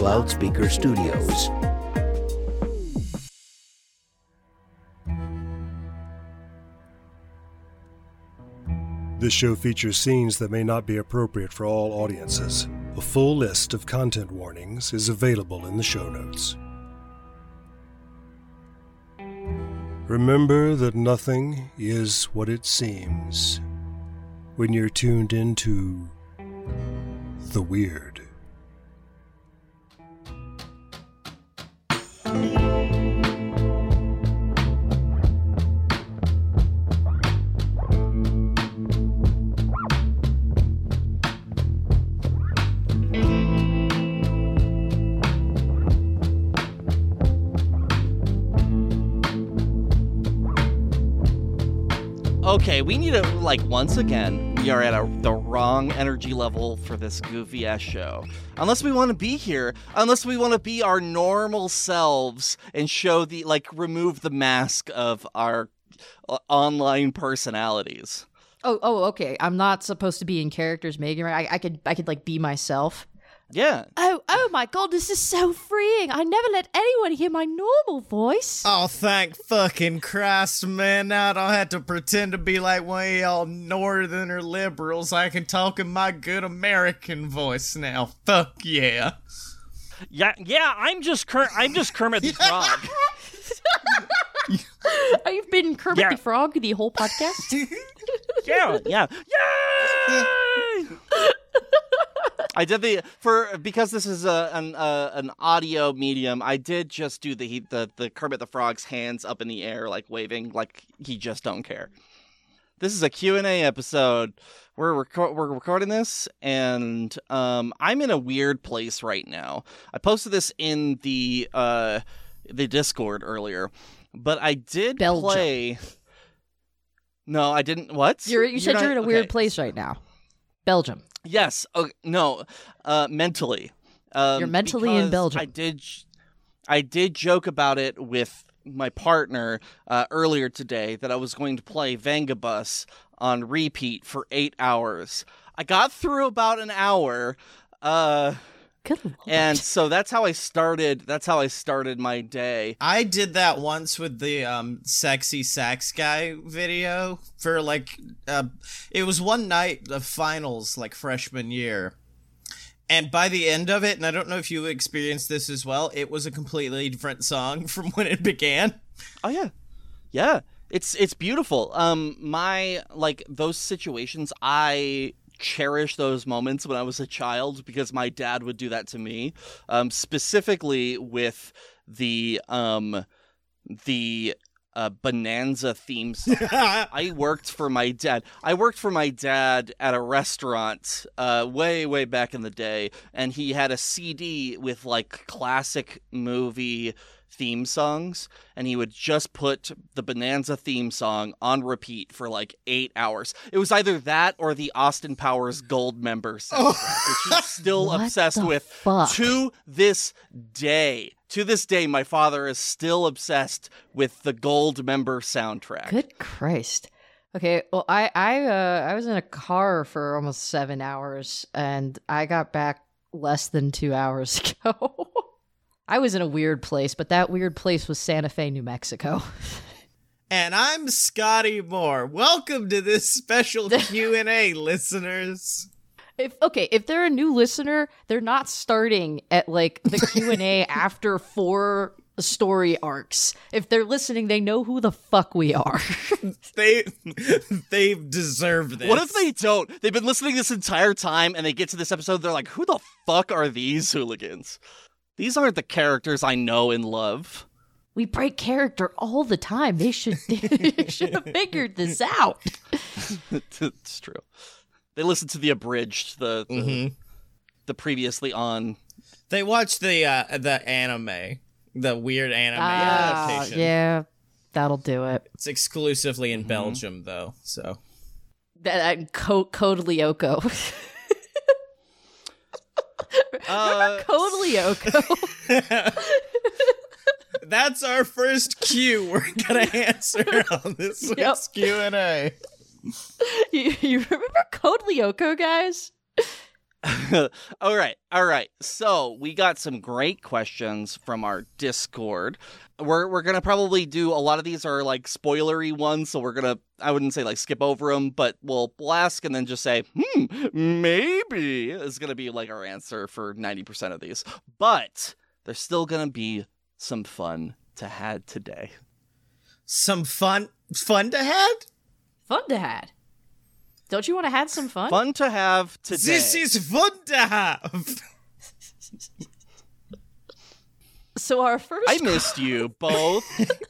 Loudspeaker Studios. This show features scenes that may not be appropriate for all audiences. A full list of content warnings is available in the show notes. Remember that nothing is what it seems when you're tuned into the weird. We need to like once again. We are at a, the wrong energy level for this goofy ass show. Unless we want to be here, unless we want to be our normal selves and show the like remove the mask of our uh, online personalities. Oh, oh, okay. I'm not supposed to be in characters, Megan. Right? I, I could, I could like be myself. Yeah. Oh, oh my god, this is so freeing. I never let anyone hear my normal voice. Oh, thank fucking Christ, man. Now I don't have to pretend to be like one of y'all northerner liberals. I can talk in my good American voice now. Fuck yeah. Yeah, yeah. I'm just Ker- I'm just Kermit the Frog. Oh, I've been Kermit Yeah. the Frog the whole podcast. yeah, yeah, yay! I did the for because this is a, an uh, an audio medium. I did just do the the the Kermit the Frog's hands up in the air, like waving, like he just don't care. This is a Q and A episode. We're reco- we're recording this, and um, I'm in a weird place right now. I posted this in the uh the Discord earlier, but I did Belgium. play. No, I didn't. What? You're, you said not- you're in a weird okay. place right now. Belgium. Yes. No. Uh, mentally. Um, You're mentally in Belgium. I did. I did joke about it with my partner uh, earlier today that I was going to play Vengabus on repeat for eight hours. I got through about an hour. Uh, Good lord. and so that's how I started. That's how I started my day. I did that once with the um sexy sax guy video for like uh it was one night of finals like freshman year. And by the end of it, and I don't know if you experienced this as well, it was a completely different song from when it began. Oh yeah, yeah. It's it's beautiful. Um, my like those situations. I cherish those moments when I was a child because my dad would do that to me. Um, specifically with the um the uh, Bonanza theme song. I worked for my dad. I worked for my dad at a restaurant uh, way, way back in the day, and he had a CD with like classic movie theme songs, and he would just put the Bonanza theme song on repeat for like eight hours. It was either that or the Austin Powers Goldmember soundtrack, which he's still What obsessed with fuck? to this day. To this day, my father is still obsessed with the Goldmember soundtrack. Good Christ. Okay, well, I I uh, I was in a car for almost seven hours, and I got back less than two hours ago. I was in a weird place, but that weird place was Santa Fe, New Mexico. And I'm Scottye Moore. Welcome to this special Q&A, listeners. If okay, if they're a new listener, they're not starting at like the Q and A after four story arcs. If they're listening, they know who the fuck we are. They they deserve this. What if they don't? They've been listening this entire time and they get to this episode, they're like, who the fuck are these hooligans? These aren't the characters I know and love. we break character all the time. They should they should have figured this out. it's true. They listen to the abridged, the the, Mhm. the previously on. They watch the uh, the anime, the weird anime Ah, adaptation. yeah, that'll do it. It's exclusively Mm-hmm. in Belgium though, so That, that Co- Code Lyoko. Uh, Code Lyoko. that's our first cue we're gonna answer on this Yep. Q and A. you, you remember Code Lyoko, guys? all right, all right. So we got some great questions from our Discord. We're we're gonna probably do a lot of these are like spoilery ones, so we're gonna I wouldn't say like skip over them, but we'll, we'll ask and then just say hmm maybe is gonna be like our answer for ninety percent of these. But there's still gonna be some fun to had today. Some fun fun to had. Fun to had. Don't you want to have some fun? Fun to have today. This is fun to have. So our first. I missed you both,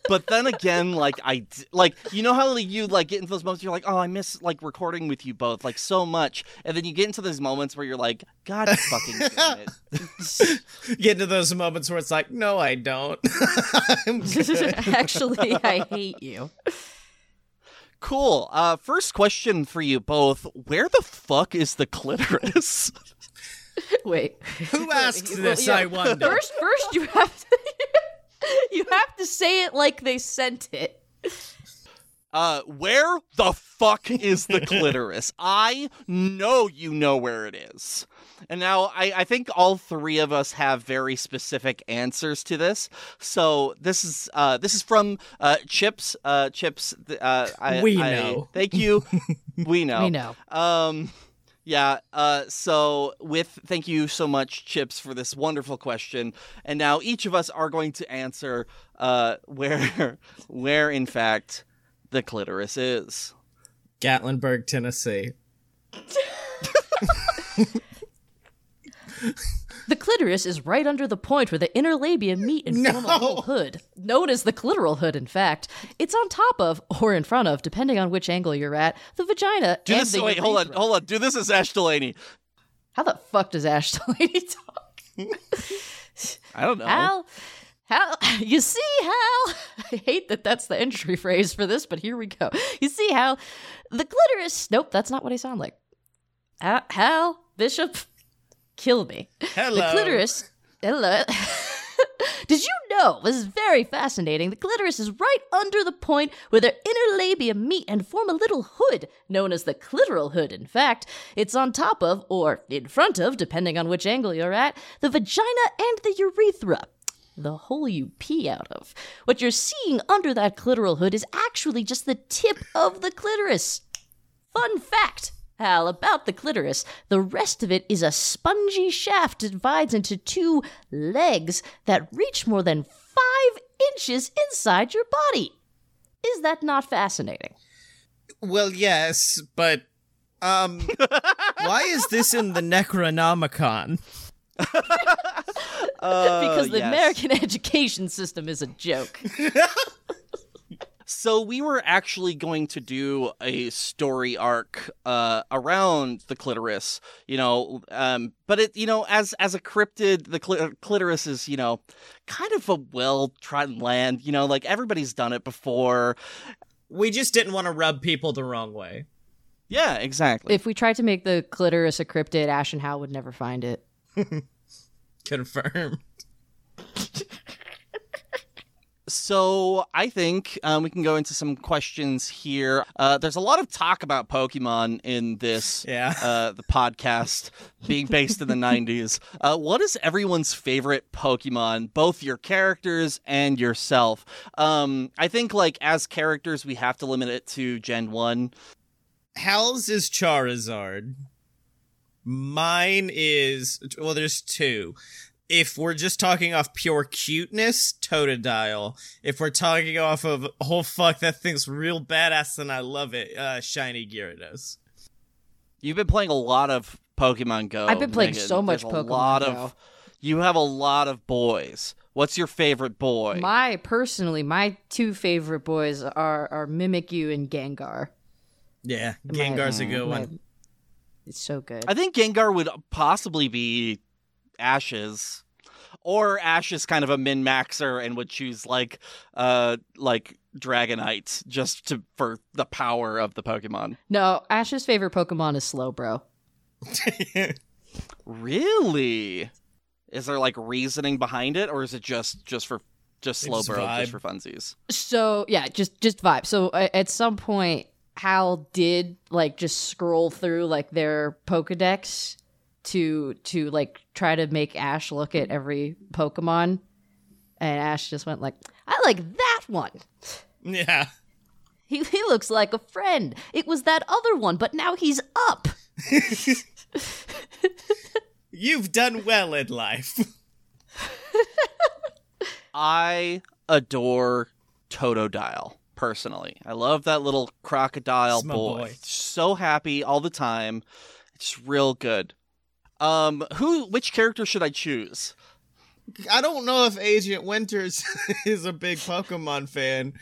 but then again, like I like you know how like, you like get into those moments you're like, oh, I miss like recording with you both like so much, and then you get into those moments where you're like, God fucking damn it. Get into those moments where it's like, no, I don't. I'm good. Actually, I hate you. Cool. Uh, first question for you both: Where the fuck is the clitoris? Wait. Who asks Well, this? yeah. I wonder. First, first you have to. you have to say it like they sent it. Uh, where the fuck is the clitoris? I know you know where it is. And now I, I think all three of us have very specific answers to this. So this is uh this is from uh Chips. Uh Chips uh I, We I- know. thank you. we know. We know. Um yeah, uh so with thank you so much Chips for this wonderful question. And now each of us are going to answer uh where where in fact the clitoris is. Gatlinburg, Tennessee. The clitoris is right under the point where the inner labia meet and form a little hood, known as the clitoral hood. In fact, it's on top of or in front of, depending on which angle you're at, the vagina Do and this the wait, hold on, hold on. Do this as Ash Delaney. How the fuck does Ash Delaney talk? I don't know. Hal, Hal, you see, Hal? I hate that that's the entry phrase for this, but here we go. You see, Hal, the clitoris. Nope, that's not what I sound like. Hal Bishop, kill me. Hello. The clitoris. Hello. Did you know? This is very fascinating. The clitoris is right under the point where their inner labia meet and form a little hood, known as the clitoral hood. In fact, it's on top of, or in front of, depending on which angle you're at, the vagina and the urethra. The hole you pee out of. What you're seeing under that clitoral hood is actually just the tip of the clitoris. Fun fact, Hal, about the clitoris. The rest of it is a spongy shaft that divides into two legs that reach more than five inches inside your body. Is that not fascinating? Well, yes, but um, why is this in the Necronomicon? because the yes. American education system is a joke. So we were actually going to do a story arc uh, around the clitoris, you know, um, but it, you know, as as a cryptid, the cli- clitoris is, you know, kind of a well trodden land. You know, like everybody's done it before. We just didn't want to rub people the wrong way. Yeah, exactly. if we tried to make the clitoris a cryptid, Ash and Hal would never find it. Confirmed. So I think um, we can go into some questions here. Uh, there's a lot of talk about Pokemon in this, Yeah. uh, the podcast being based in the '90s. Uh, what is everyone's favorite Pokemon? Both your characters and yourself. Um, I think like as characters, we have to limit it to Gen One. Hal's is Charizard. Mine is well, there's two. If we're just talking off pure cuteness, Totodile. If we're talking off of oh fuck, that thing's real badass and I love it, uh, Shiny Gyarados. You've been playing a lot of Pokemon Go. I've been playing Megan. so much There's a Pokemon lot Go. Of, you have a lot of boys. What's your favorite boy? My personally, my two favorite boys are are Mimikyu and Gengar. Yeah, My- Gengar's a good my- one. It's so good. I think Gengar would possibly be Ash's. Or Ash is kind of a min maxer and would choose like uh like Dragonite just to for the power of the Pokemon. no, Ash's favorite Pokemon is Slowbro. Really? Is there like reasoning behind it or is it just just for just It's slow just bro vibe. just for funsies? So yeah, just just vibe. So uh, at some point, Hal did like just scroll through like their Pokedex to to like try to make Ash look at every Pokemon, and Ash just went like, "I like that one. Yeah. He he looks like a friend. It was that other one, but now he's up." You've done well in life. I adore Totodile personally. I love that little crocodile boy. boy. So happy all the time. It's real good. Um, who? Which character should I choose? I don't know if Agent Winters is a big Pokemon fan.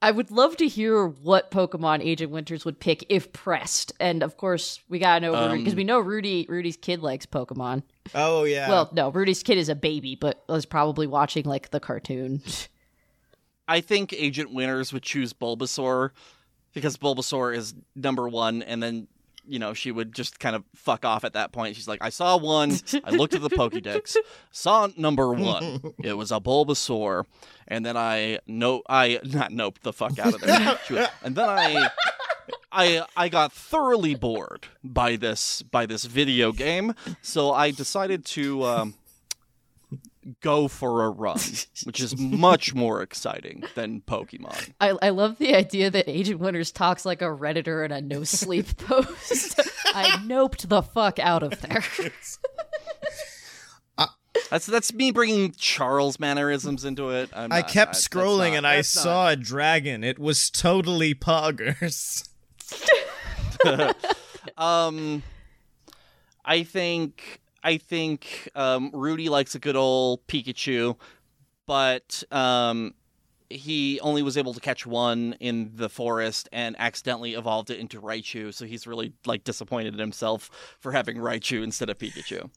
I would love to hear what Pokemon Agent Winters would pick if pressed, and of course we gotta know because Um, we know Rudy Rudy's kid likes Pokemon. Oh yeah. Well, no, Rudy's kid is a baby, but was probably watching like the cartoon. I think Agent Winters would choose Bulbasaur because Bulbasaur is number one, and then you know she would just kind of fuck off at that point. She's like, I saw one, I looked at the Pokédex, saw number one, it was a Bulbasaur, and then I no, I not nope the fuck out of there, and then I. I I got thoroughly bored by this by this video game, so I decided to um, go for a run, which is much more exciting than Pokemon. I, I love the idea that Agent Winters talks like a redditor in a no sleep post. I noped the fuck out of there. That's that's me bringing Charles mannerisms into it. I'm I not- kept that's scrolling not- and I that's not- saw a dragon. It was totally poggers. Um, I think I think um, Rudy likes a good old Pikachu, but um, he only was able to catch one in the forest and accidentally evolved it into Raichu. So he's really like disappointed in himself for having Raichu instead of Pikachu.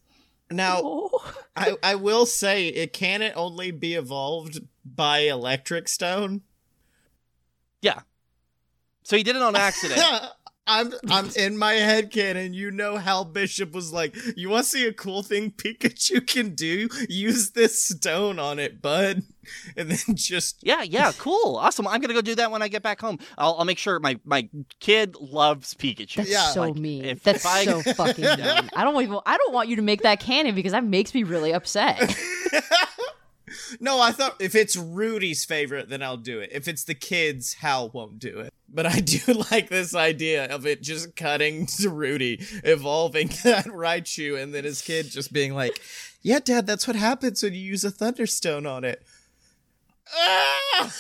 Now, I, I will say, it can it only be evolved by electric stone? Yeah. So he did it on accident. I'm I'm in my head canon. You know Hal Bishop was like, "You want to see a cool thing Pikachu can do? Use this stone on it, bud." And then just Yeah, yeah, cool, awesome. I'm gonna go do that when I get back home. I'll, I'll make sure my my kid loves Pikachu. That's Yeah, so like, mean. if- That's if I- so fucking mean. I don't even. I don't want you to make that canon because that makes me really upset. no, I thought if it's Rudy's favorite, then I'll do it. If it's the kids, Hal won't do it. But I do like this idea of it just cutting to Rudy, evolving that Raichu, and then his kid just being like, "Yeah, Dad, that's what happens when you use a Thunderstone on it." Ah!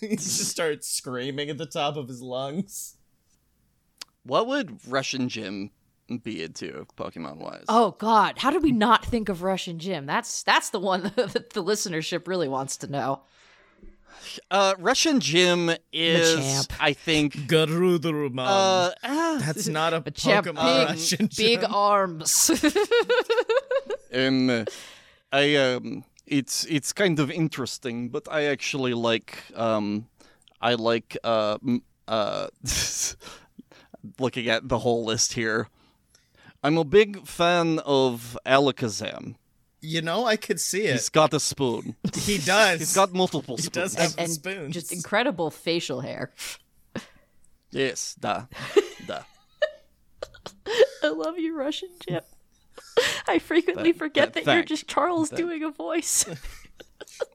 he just starts screaming at the top of his lungs. What would Russian Jim be into Pokemon wise? oh God, how did we not think of Russian Jim? That's that's the one that the listenership really wants to know. Uh, Russian Jim is, Machamp. I think, Garudaruman. uh, ah, that's not a Champ, Pokemon. big, Russian big Jim. arms. um, I um, it's it's kind of interesting, but I actually like um, I like uh, uh, looking at the whole list here. I'm a big fan of Alakazam. You know, I could see it. He's got a spoon. he does. He's got multiple He spoons. does have and, and spoons. just incredible facial hair. Yes, da, da. I love you, Russian Jim. I frequently That- forget that that, you're just Charles That- doing a voice.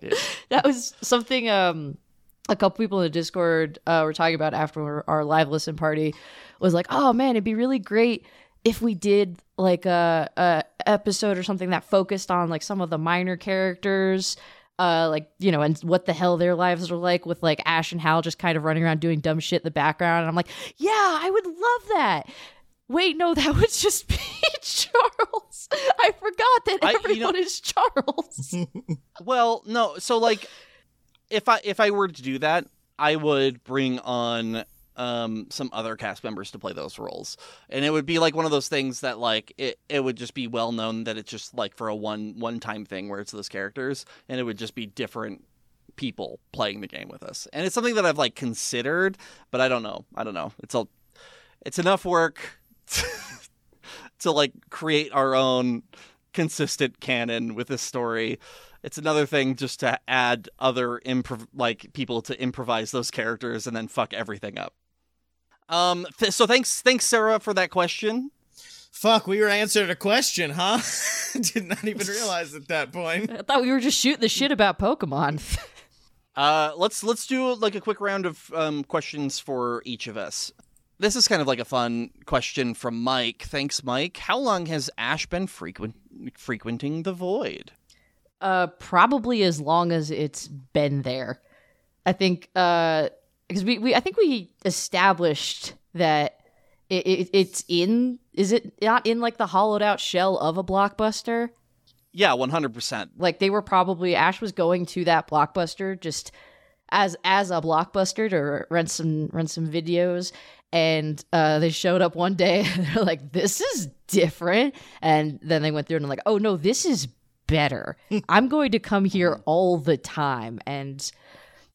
Yeah. that was something um a couple people in the Discord uh, were talking about after our live listen party was like, oh man, it'd be really great if we did like a, a episode or something that focused on like some of the minor characters uh like you know and what the hell their lives are like with like ash and hal just kind of running around doing dumb shit in the background and i'm like yeah i would love that wait no that would just be charles i forgot that I- you know- everyone is charles Well, no. So like, if I if I were to do that, I would bring on um some other cast members to play those roles, and it would be like one of those things that like it it would just be well known that it's just like for a one one time thing where it's those characters, and it would just be different people playing the game with us, and it's something that I've like considered, but I don't know. I don't know. It's a it's enough work to like create our own consistent canon with this story. It's another thing just to add other improv like people to improvise those characters and then fuck everything up. Um th- so thanks thanks Sarah for that question. Fuck, we were answering a question, huh? Did not even realize at that point. I thought we were just shooting the shit about Pokemon. Uh, let's let's do like a quick round of um, questions for each of us. This is kind of like a fun question from Mike. Thanks, Mike. How long has Ash been frequent frequenting the Void? uh, probably as long as it's been there. I think uh, because we, we I think we established that it, it it's in. Is it not in like the hollowed out shell of a blockbuster? Yeah, one hundred percent. Like they were probably Ash was going to that blockbuster just as as a blockbuster to rent some rent some videos and uh, they showed up one day and they're like this is different and then they went through and like oh no this is better i'm going to come here all the time and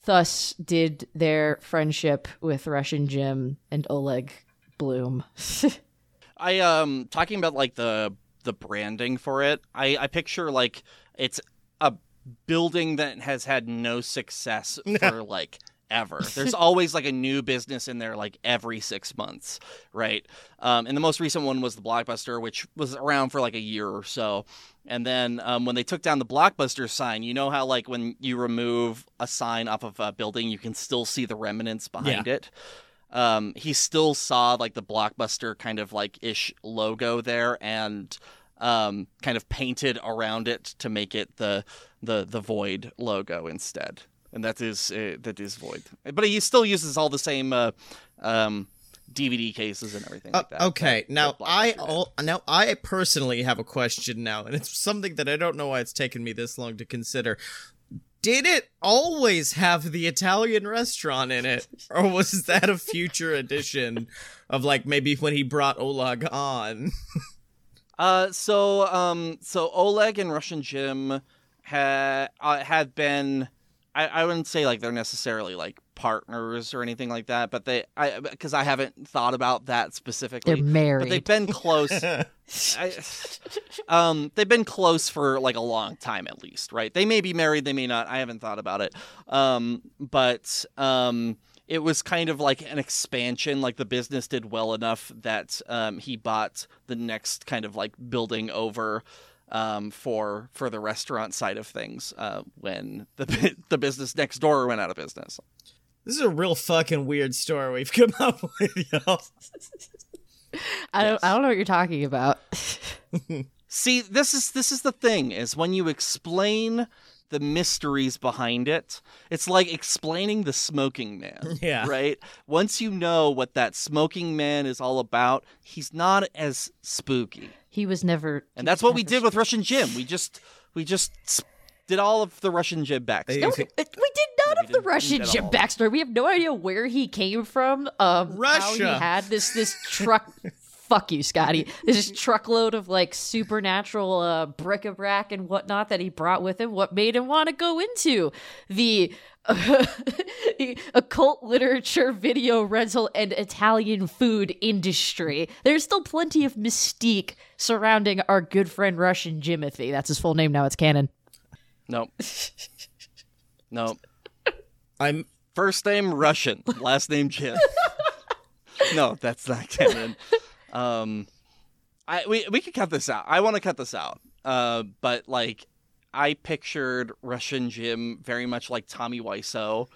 thus did their friendship with russian jim and oleg bloom I um talking about like the the branding for it. I I picture like it's a building that has had no success for like ever. There's always like a new business in there like every 6 months, right? Um and the most recent one was the Blockbuster which was around for like a year or so. And then um, when they took down the Blockbuster sign, you know how like when you remove a sign off of a building, you can still see the remnants behind it um, he still saw like the blockbuster kind of like ish logo there and um, kind of painted around it to make it the the the void logo instead and that is uh, that is void but he still uses all the same uh, um, dvd cases and everything like that Uh, okay, that- now that I Blockbuster did. al- now I personally have a question now, and it's something that I don't know why it's taken me this long to consider. Did it always have the Italian restaurant in it, or was that a future addition of like maybe when he brought Oleg on? Uh, so um, so Oleg and Russian Jim had uh, had been. I, I wouldn't say like they're necessarily like partners or anything like that, but they I because I haven't thought about that specifically. they're married but they've been close. I, um, they've been close for like a long time at least, right? They may be married, they may not. I haven't thought about it. Um, but um, it was kind of like an expansion. Like the business did well enough that um, he bought the next kind of like building over. Um, for for the restaurant side of things, uh, when the the business next door went out of business. This is a real fucking weird story we've come up with, y'all. I don't I don't know what you're talking about. See, this is this is the thing is when you explain the mysteries behind it, it's like explaining the smoking man. Yeah. Right? Once you know what that smoking man is all about, he's not as spooky. he was never And that's what we did with Russian Jim. We just we just did all of the Russian Jim back. They- No, we we did none we of the Russian Jim backstory. We have no idea where he came from. Um, How Russia. he had this this truck. Fuck you, Scottye. This truckload of like supernatural uh, bric-a-brac and whatnot that he brought with him. What made him want to go into the, the occult literature, video rental, and Italian food industry? There's still plenty of mystique surrounding our good friend Russian Jimothy. That's his full name now. It's canon. Nope. nope. I'm First name Russian, last name Jim. no, that's not canon. Um, I we we could cut this out. I want to cut this out. Uh, but like, I pictured Russian Jim very much like Tommy Wiseau.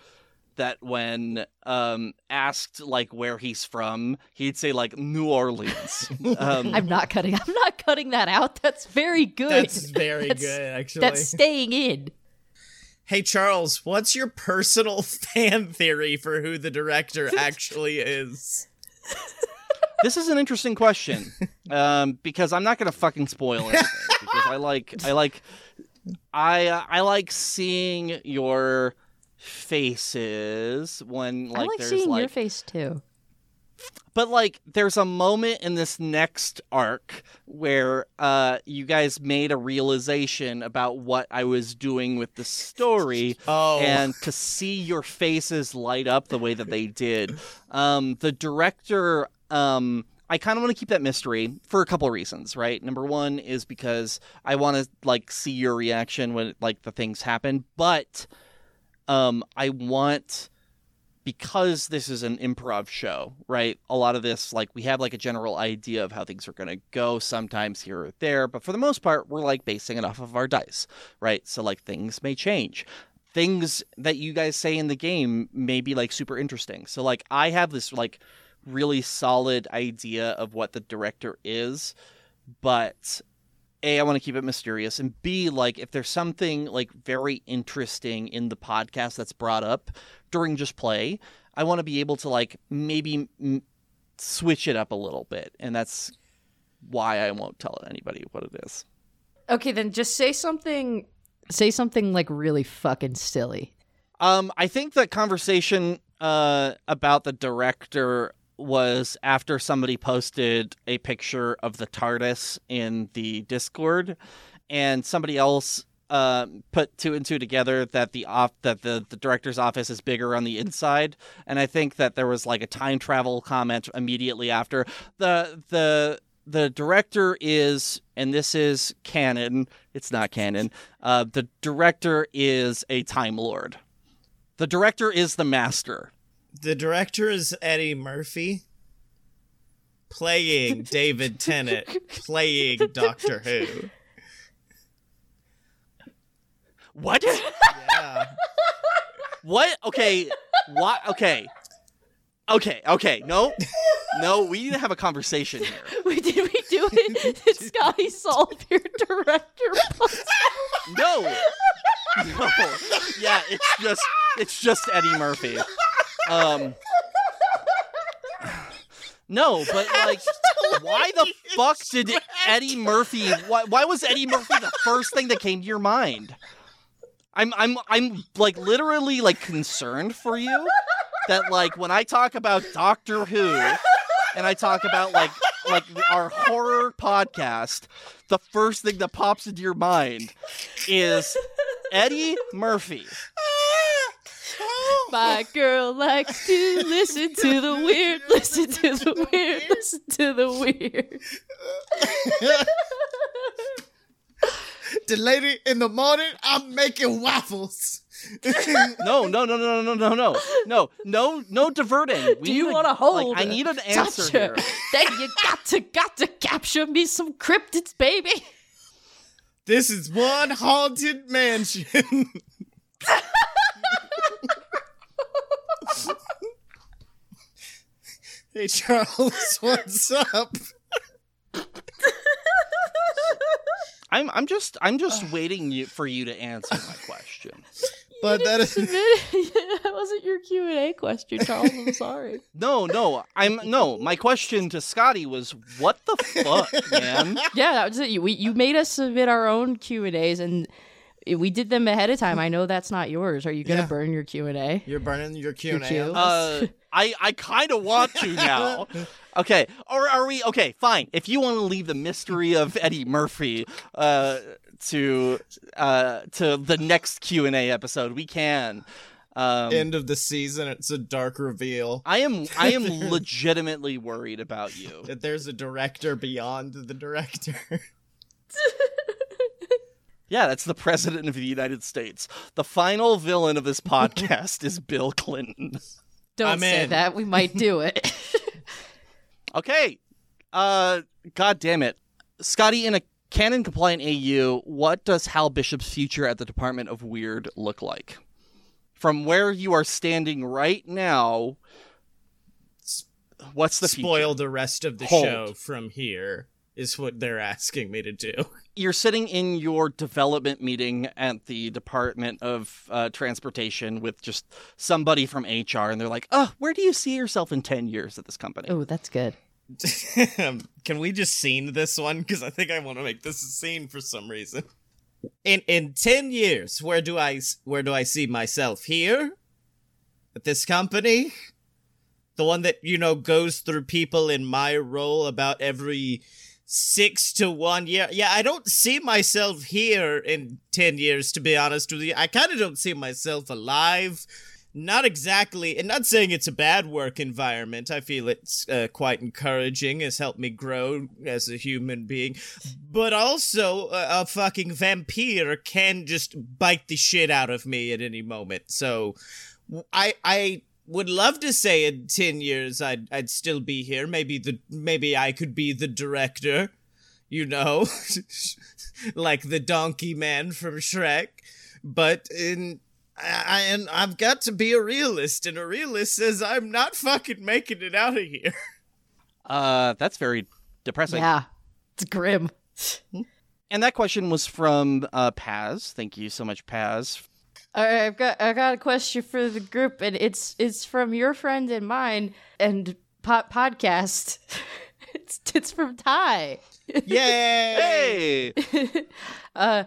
That when um asked like where he's from, he'd say like New Orleans. Um, I'm not cutting. I'm not cutting that out. That's very good. that's very That's- good, actually. That's staying in. Hey Charles, what's your personal fan theory for who the director actually is? This is an interesting question um, because I'm not gonna fucking spoil anything because I like I like I uh, I like seeing your faces when like, I like there's seeing like your face too. but like there's a moment in this next arc where uh you guys made a realization about what I was doing with the story Oh, and to see your faces light up the way that they did. Um, the director, um, I kind of want to keep that mystery for a couple of reasons, right? Number one is because I want to like see your reaction when like the things happen, but um, I want because this is an improv show, right? A lot of this, like, we have like a general idea of how things are going to go, sometimes here or there, but for the most part, we're like basing it off of our dice, right? So, like, things may change. Things that you guys say in the game may be like super interesting. So, like, I have this like really solid idea of what the director is, but a, I want to keep it mysterious, and B, like if there's something like very interesting in the podcast that's brought up during just play, I want to be able to like maybe m- switch it up a little bit, and that's why I won't tell anybody what it is. Okay, then just say something. Say something like really fucking silly. Um, I think that conversation uh about the director was after somebody posted a picture of the TARDIS in the Discord, and somebody else uh, put two and two together that the off that the, the director's office is bigger on the inside, and I think that there was like a time travel comment immediately after. The the the director is and this is canon it's not canon uh, the director is a time lord. The director is the master The director is Eddie Murphy, playing David Tennant, playing Doctor Who. what Yeah. What? Okay. What? Okay. Okay. Okay. No. No. We need to have a conversation here. Wait, did we do it? Did Scottye solve your director? puzzle? No. No. Yeah. It's just. It's just Eddie Murphy. Um. No, but like, why the fuck did Eddie Murphy? Why, why was Eddie Murphy the first thing that came to your mind? I'm I'm I'm like literally like concerned for you that like when I talk about Doctor Who and I talk about like like our horror podcast, the first thing that pops into your mind is Eddie Murphy. My girl likes to listen to the weird, listen to the weird, listen to the weird. the lady in the morning, I'm making waffles. No, no, no, no, no, no, no, no, no, no no diverting. We Do you want to like, hold? I need an answer here. Then you got to, got to capture me some cryptids, baby. This is one haunted mansion. hey Charles, what's up? I'm I'm just I'm just waiting you, for you to answer my question. But that is that wasn't your Q and A question, Charles. I'm sorry. No, no, I'm no. My question to Scottye was, what the fuck, man? yeah, that was it. You, we, you made us submit our own Q and A's, and we did them ahead of time. I know that's not yours. Are you gonna Yeah. burn your Q and A? you're burning your Q and Q. A. Uh, I I kind of want to now. Okay, or are we okay? Fine. If you want to leave the mystery of Eddie Murphy uh, to uh, to the next Q and A episode, we can. Um, End of the season, it's a dark reveal I am I am legitimately worried about you. that there's a director beyond the director. Yeah, that's the president of the United States. The final villain of this podcast is Bill Clinton. Don't I'm say in. that. We might do it. Okay. Uh god damn it. Scottye in a canon compliant AU, what does Hal Bishop's future at the Department of Weird look like? From where you are standing right now, what's the future? Spoil the rest of the Hold. show from here is what they're asking me to do. You're sitting in your development meeting at the Department of uh, Transportation with just somebody from HR, and they're like, "Oh, where do you see yourself in ten years at this company?" oh, that's good. Can we just scene this one? Because I think I want to make this a scene for some reason. In in ten years, where do I s- where do I see myself here? At this company, the one that you know goes through people in my role about every six to one year. Yeah, I don't see myself here in ten years. To be honest with you, I kind of don't see myself alive. Not exactly and not saying it's a bad work environment. I feel it's uh, quite encouraging. Has helped me grow as a human being. But also uh, a fucking vampire can just bite the shit out of me at any moment. So i i would love to say in 10 years I'd I'd still be here. Maybe the maybe I could be the director, you know, like the donkey man from Shrek. But in I, I and I've got to be a realist, and a realist says I'm not fucking making it out of here. Uh, that's very depressing. Yeah, it's grim. And that question was from uh, Paz. Thank you so much, Paz. All right, I've got I got a question for the group, and it's it's from your friend and mine and po- podcast. it's it's from Ty. Yay! Hey, uh,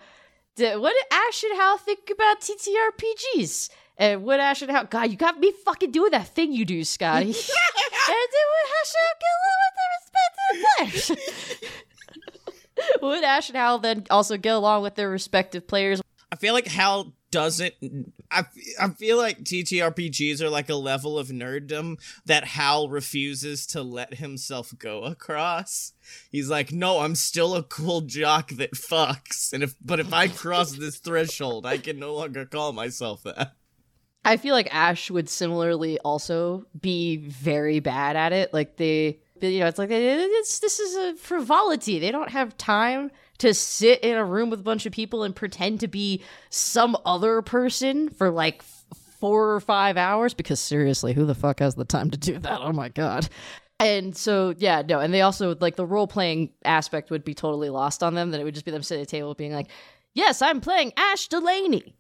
d- what did Ash and Hal think about TTRPGs? And what Ash and Hal? God, you got me fucking doing that thing you do, Scottye. and then what Ash and Hal get along with their respective players? would Ash and Hal then also get along with their respective players? I feel like Hal doesn't. I, I feel like TTRPGs are like a level of nerddom that Hal refuses to let himself go across. He's like, no, I'm still a cool jock that fucks, and if but if I cross this threshold, I can no longer call myself that. I feel like Ash would similarly also be very bad at it. Like they, you know, it's like it's this is a frivolity. They don't have time to sit in a room with a bunch of people and pretend to be some other person for like four or five hours. Because seriously, who the fuck has the time to do that? Oh my god. And so, yeah, no, and they also like the role playing aspect would be totally lost on them. That it would just be them sitting at a table being like, "Yes, I'm playing Ash Delaney."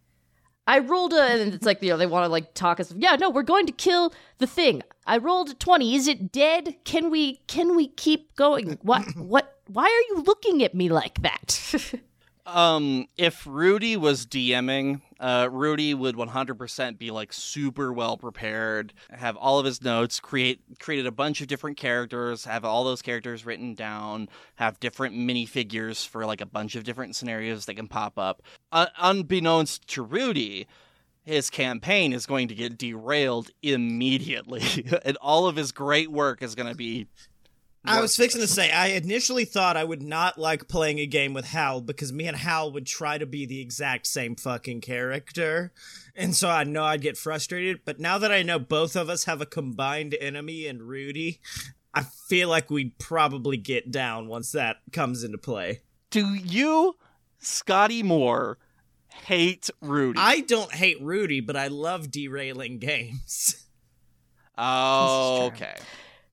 I rolled a, and it's like you know they want to like talk us. Yeah, no, we're going to kill the thing. I rolled a twenty. Is it dead? Can we can we keep going? What what? Why are you looking at me like that? um, if Rudy was DMing, uh, Rudy would 100% be like super well prepared, have all of his notes, create created a bunch of different characters, have all those characters written down, have different minifigures for like a bunch of different scenarios that can pop up. Un- unbeknownst to Rudy, his campaign is going to get derailed immediately, and all of his great work is going to be I was fixing to say, I initially thought I would not like playing a game with Hal because me and Hal would try to be the exact same fucking character. And so I know I'd get frustrated. But now that I know both of us have a combined enemy in Rudy, I feel like we'd probably get down once that comes into play. Do you, Scottye Moore, hate Rudy? I don't hate Rudy, but I love derailing games. Oh, This is okay.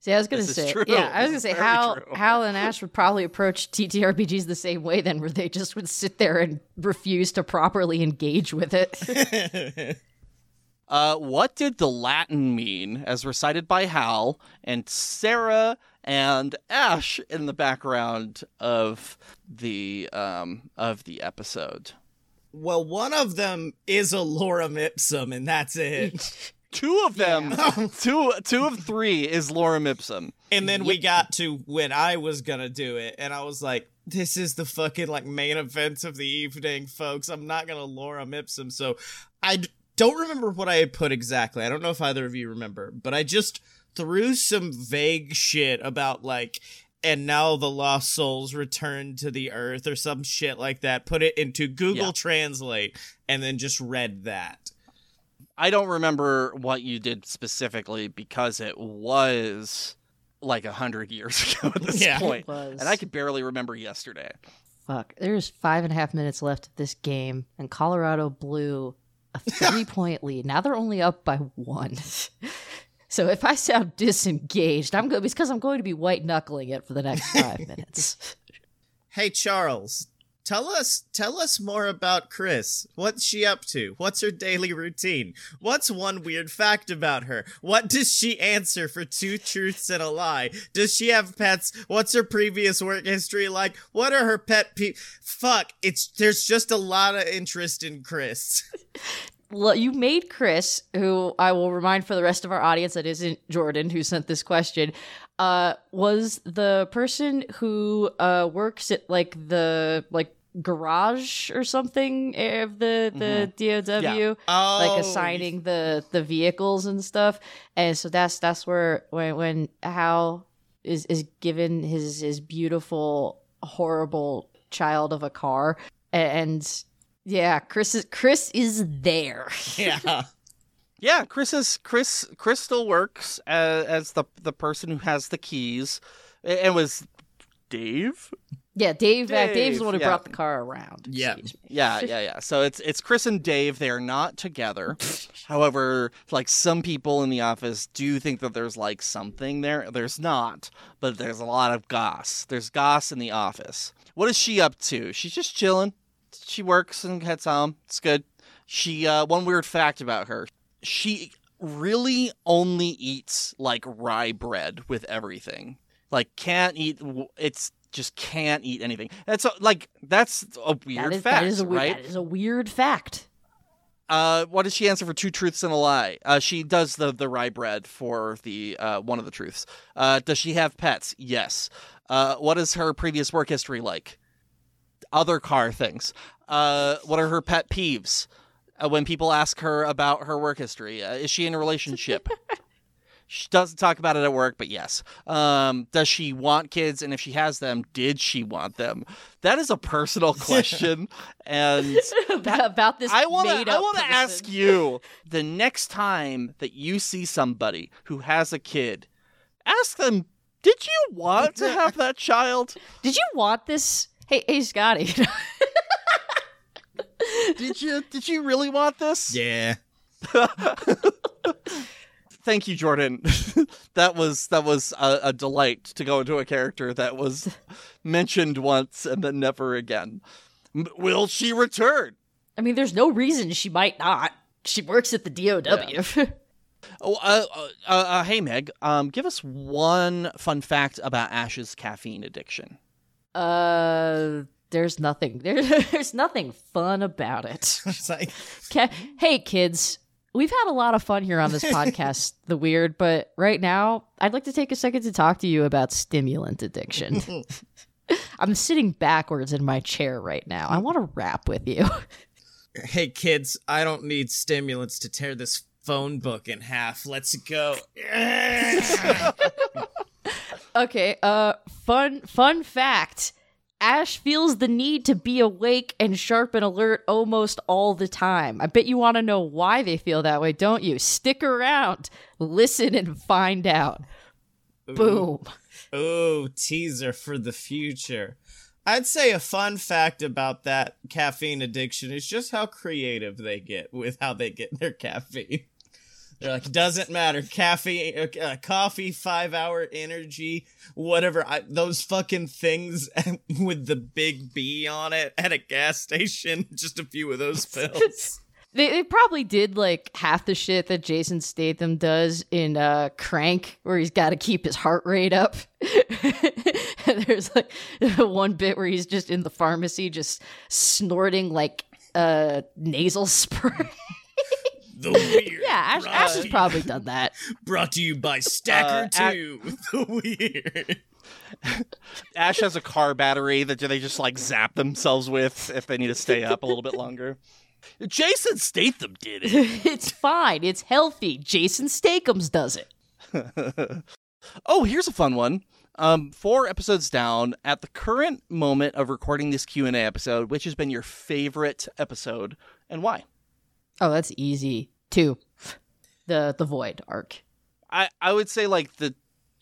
See, I was gonna This say, true. yeah, I was gonna say is very Hal, true. Hal and Ash would probably approach TTRPGs the same way, then, where they just would sit there and refuse to properly engage with it. Uh, what did the Latin mean, as recited by Hal and Sarah and Ash in the background of the um of the episode? well, one of them is a lorem ipsum, and that's it. Two of them, two two of three is lorem ipsum. And then we got to when I was gonna do it, and I was like, "This is the fucking like main event of the evening, folks. I'm not gonna lorem ipsum." So I d- don't remember what I had put exactly. I don't know if either of you remember, but I just threw some vague shit about like. And now the lost souls return to the earth, or some shit like that. Put it into Google Yeah. Translate, and then just read that. I don't remember what you did specifically because it was like a hundred years ago at this Yeah. point, Was. and I could barely remember yesterday. Fuck, there's five and a half minutes left of this game, and Colorado blew a three point lead. Now they're only up by one. so if I sound disengaged, I'm good. It's because I'm going to be white knuckling it for the next five minutes. Hey Charles, tell us tell us more about Chris. What's she up to? What's her daily routine? What's one weird fact about her? What does she answer for two truths and a lie? Does she have pets? What's her previous work history like? What are her pet pe- Fuck, it's there's just a lot of interest in Chris. Well, you made Chris, who I will remind for the rest of our audience that isn't Jordan who sent this question, uh, was the person who uh, works at like the like garage or something of the the DOW, Oh, like assigning the the vehicles and stuff. And so that's that's where when when Hal is is given his his beautiful horrible child of a car and yeah, Chris is Chris is there. Yeah. Yeah, Chris is Chris. Chris still works as, as the the person who has the keys. It, it was Dave. Yeah, Dave. uh, Dave's Dave, the one who yeah. brought the car around. Yeah. Yeah, yeah, yeah. So it's it's Chris and Dave. They are not together. However, like some people in the office do think that there's like something there. There's not, but there's a lot of goss. There's goss in the office. What is she up to? She's just chilling. She works and heads home. It's good. She uh one weird fact about her. She really only eats like rye bread with everything. Like can't eat it's just can't eat anything. That's a, like that's a weird That is, fact, that is a weird, right? that is a weird fact. Uh, what does she answer for two truths and a lie? Uh, she does the the rye bread for the uh, one of the truths. Uh, does she have pets? Yes. Uh, what is her previous work history like? Other car things. Uh, what are her pet peeves? Uh, when people ask her about her work history, uh, is she in a relationship? She doesn't talk about it at work, but yes. Um, does she want kids? And if she has them, did she want them? That is a personal question, and about, about this I want to. I want to ask you the next time that you see somebody who has a kid, ask them, "Did you want to have that child? Did you want this? Hey, hey, Scottye. Did you? Did you really want this?" Yeah. Thank you, Jordan. that was that was a, a delight to go into a character that was mentioned once and then never again. M- Will she return? I mean, there's no reason she might not. She works at the DOW. Oh, uh, uh, uh, hey Meg, um, give us one fun fact about Ash's caffeine addiction. uh, there's nothing. There, there's nothing fun about it. It's like, Ca- hey, kids. We've had a lot of fun here on this podcast, The Weird, but right now, I'd like to take a second to talk to you about stimulant addiction. I'm sitting backwards in my chair right now. I want to rap with you. hey kids, I don't need stimulants to tear this phone book in half. Let's go. Okay, uh fun fun fact. Ash feels the need to be awake and sharp and alert almost all the time. I bet you want to know why they feel that way, don't you? Stick around. Listen and find out. Boom. Oh, teaser for the future. I'd say a fun fact about that caffeine addiction is just how creative they get with how they get their caffeine. They're like, doesn't matter. Caffeine, uh, coffee, five hour energy, whatever. I, those fucking things with the big B on it at a gas station. Just a few of those pills. They, they probably did like half the shit that Jason Statham does in uh, Crank, where he's got to keep his heart rate up. and there's like one bit where he's just in the pharmacy, just snorting like uh, nasal spray. The weird. yeah, Ash, Ash has probably done that. Brought to you by Stacker Uh, ac- 2. The weird. Ash has a car battery that they just like zap themselves with if they need to stay up a little bit longer. Jason Statham did it. it's fine. It's healthy. Jason Stakeums does it. oh, here's a fun one. Um, four episodes down at the current moment of recording this Q and A episode, which has been your favorite episode and why? Oh, that's easy. Two. The the void arc. I I would say like the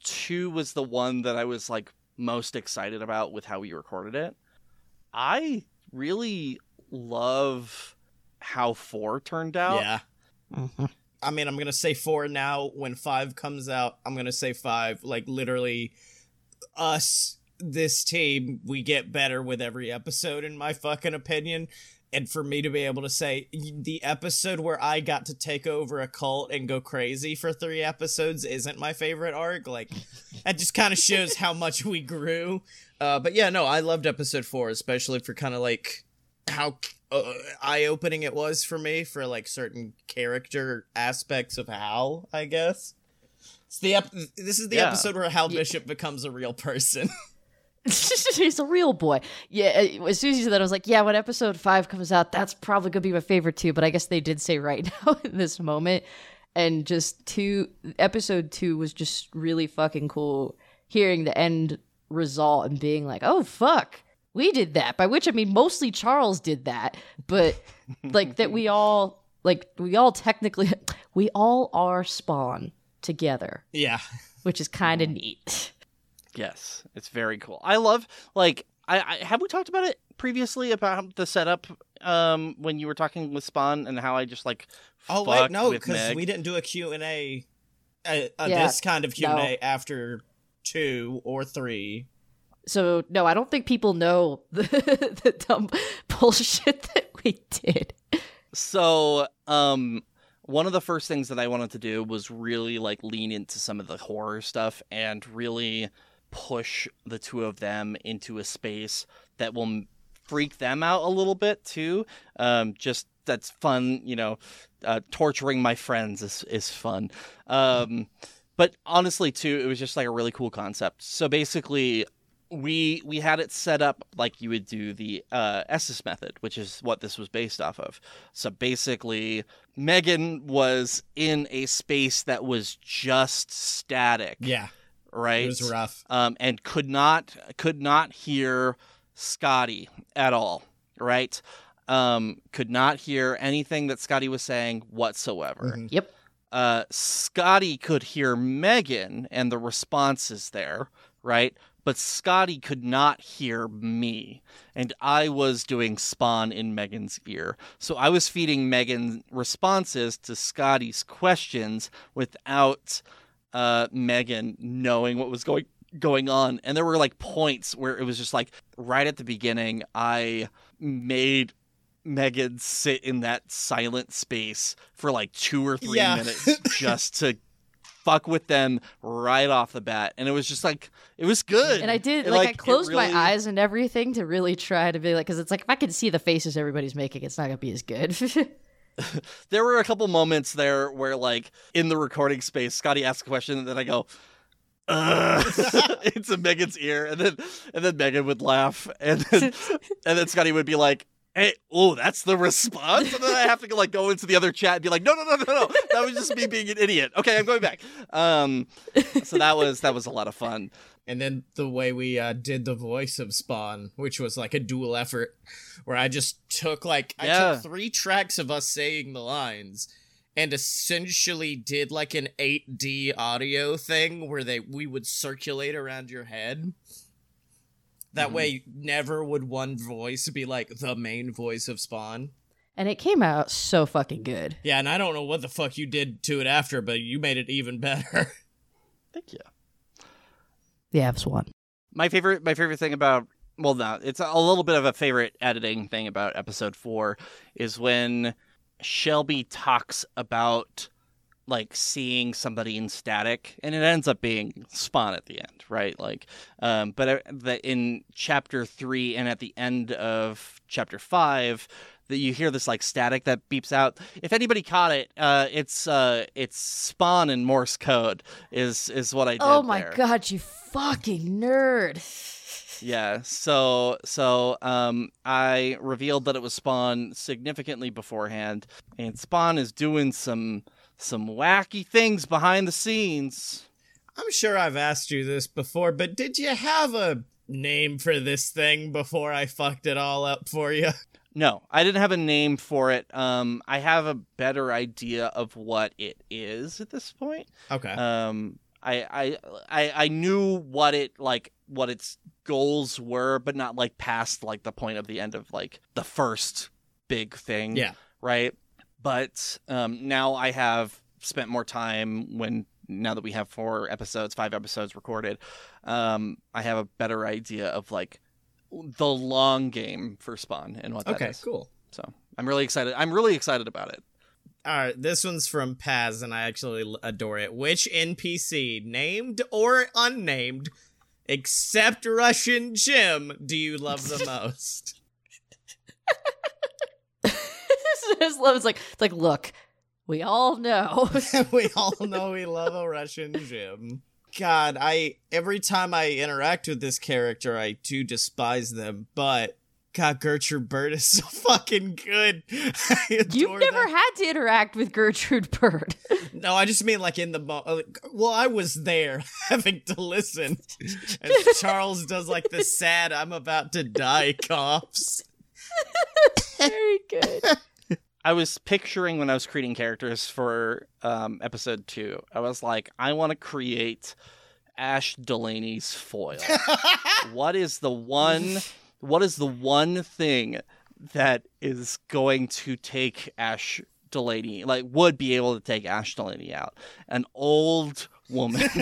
two was the one that I was like most excited about with how we recorded it. I really love how four turned out. Yeah. Mm-hmm. I mean, I'm gonna say four now. When five comes out, I'm gonna say five. Like literally, us, this team, we get better with every episode, in my fucking opinion. And for me to be able to say the episode where I got to take over a cult and go crazy for three episodes isn't my favorite arc, like that just kind of shows how much we grew. Uh, but yeah, no, I loved episode four, especially for kind of like how uh, eye opening it was for me for like certain character aspects of Hal, I guess. It's the ep- this is the Yeah. episode where Hal Bishop becomes a real person. He's a real boy. Yeah, uh, as soon as you said that, I was like, yeah, when episode five comes out, that's probably gonna be my favorite too. But I guess they did say right now in this moment, and just two episode two was just really fucking cool. Hearing the end result and being like, oh fuck, we did that. By which I mean mostly Charles did that, but like that we all like we all technically we all are Spawn together, Yeah. which is kind of neat. Yes, it's very cool. I love like I, I have we talked about it previously about the setup um when you were talking with Spawn and how I just like Oh wait, no, because we didn't do a Q and A, uh, uh, Yeah, this kind of Q and A no. after two or three. So no, I don't think people know the, the dumb bullshit that we did. So, um, one of the first things that I wanted to do was really like lean into some of the horror stuff and really push the two of them into a space that will freak them out a little bit too. Um, just that's fun, you know. Uh, torturing my friends is is fun. Um, but honestly, too, it was just like a really cool concept. So basically, we we had it set up like you would do the uh, Estes method, which is what this was based off of. So basically, Megan was in a space that was just static, Yeah, right? it was rough. um, and could not could not hear Scottye at all, right? Um, could not hear anything that Scottye was saying whatsoever. Mhm. Yep. Uh, Scottye could hear Megan and the responses there, right? But Scottye could not hear me, and I was doing spawn in Megan's ear. So I was feeding Megan responses to Scottye's questions without uh, Megan knowing what was going going on. And there were like points where it was just like right at the beginning, I made Megan sit in that silent space for like two or three Yeah. minutes just to fuck with them right off the bat. And it was just like it was good. And I did It, like, I closed really- my eyes and everything to really try to be like because it's like if I can see the faces everybody's making, it's not gonna be as good. There were a couple moments there where like in the recording space, Scottye asked a question and then I go, uh, into Megan's ear, and then and then Megan would laugh, and then and then Scottye would be like, "Hey, oh, that's the response," and then I have to like go into the other chat and be like, "No, no, no, no, no, that was just me being an idiot." Okay, I'm going back. Um, so that was that was a lot of fun. And then the way we uh, did the voice of Spawn, which was like a dual effort, where I just took like I took three tracks of us saying the lines, and essentially did like an 8D audio thing where they we would circulate around your head. That Mhm. way, never would one voice be like the main voice of Spawn. and it came out so fucking good. Yeah, and I don't know what the fuck you did to it after, but you made it even better. Thank you. The Avs won. my favorite my favorite thing about well no it's a little bit of a favorite editing thing about episode four is when shelby talks about like seeing somebody in static and it ends up being spawn at the end right like um but uh, the, in chapter three and at the end of chapter five that you hear this like static that beeps out if anybody caught it uh it's uh it's spawn in morse code is is what i did Oh my there. god, you fucking nerd! Yeah. So so um I revealed that it was Spawn significantly beforehand, and Spawn is doing some some wacky things behind the scenes. I'm sure I've asked you this before, but did you have a name for this thing before I fucked it all up for you? No, I didn't have a name for it. Um I have a better idea of what it is at this point. Okay. Um I I I, I knew what it like what its goals were, but not like past like the point of the end of like the first big thing. yeah. right? But um, now I have spent more time when now that we have four episodes, five episodes recorded, um, I have a better idea of like the long game for Spawn and what that Okay, is. cool. So I'm really excited. I'm really excited about it. All right, this one's from Paz, and I actually adore it. Which NPC, named or unnamed, except Russian Jim, do you love the most? His love is like, it's like, look, we all know. we all know we love a Russian Jim. God, I every time I interact with this character, I do despise them, but God, Gertrude Bird is so fucking good. You've never that. had to interact with Gertrude Bird. No, I just mean like in the mo- uh, well, I was there having to listen as Charles does like the sad "I'm about to die" coughs. Very good. I was picturing when I was creating characters for um, episode two. I was like, I want to create Ash Delaney's foil. what is the one? What is the one thing that is going to take Ash Delaney, like would be able to take Ash Delaney out? An old woman.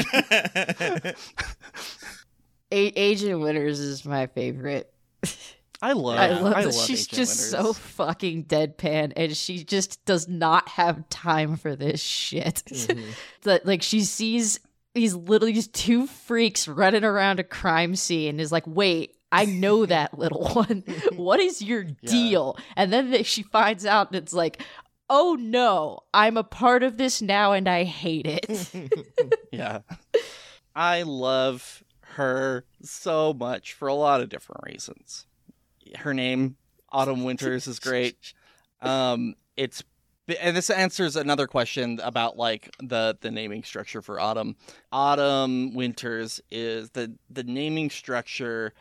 A- Agent Winters is my favorite. I love. I love I love she's just Winters. so fucking deadpan, and she just does not have time for this shit. Mm-hmm. that like she sees these literally these two freaks running around a crime scene, and is like, "Wait, I know that little one. what is your deal?" And then they- she finds out, and it's like. Oh no, I'm a part of this now and I hate it. Yeah. I love her so much for a lot of different reasons. Her name, Autumn Winters, is great. Um, it's and this answers another question about like the the naming structure for Autumn. Autumn Winters is the the naming structure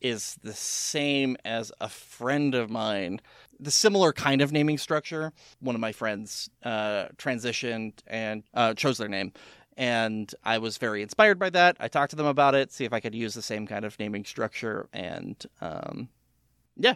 is the same as a friend of mine. The similar kind of naming structure. One of my friends uh, transitioned and uh, chose their name and I was very inspired by that. I talked to them about it, see if I could use the same kind of naming structure, and um, yeah,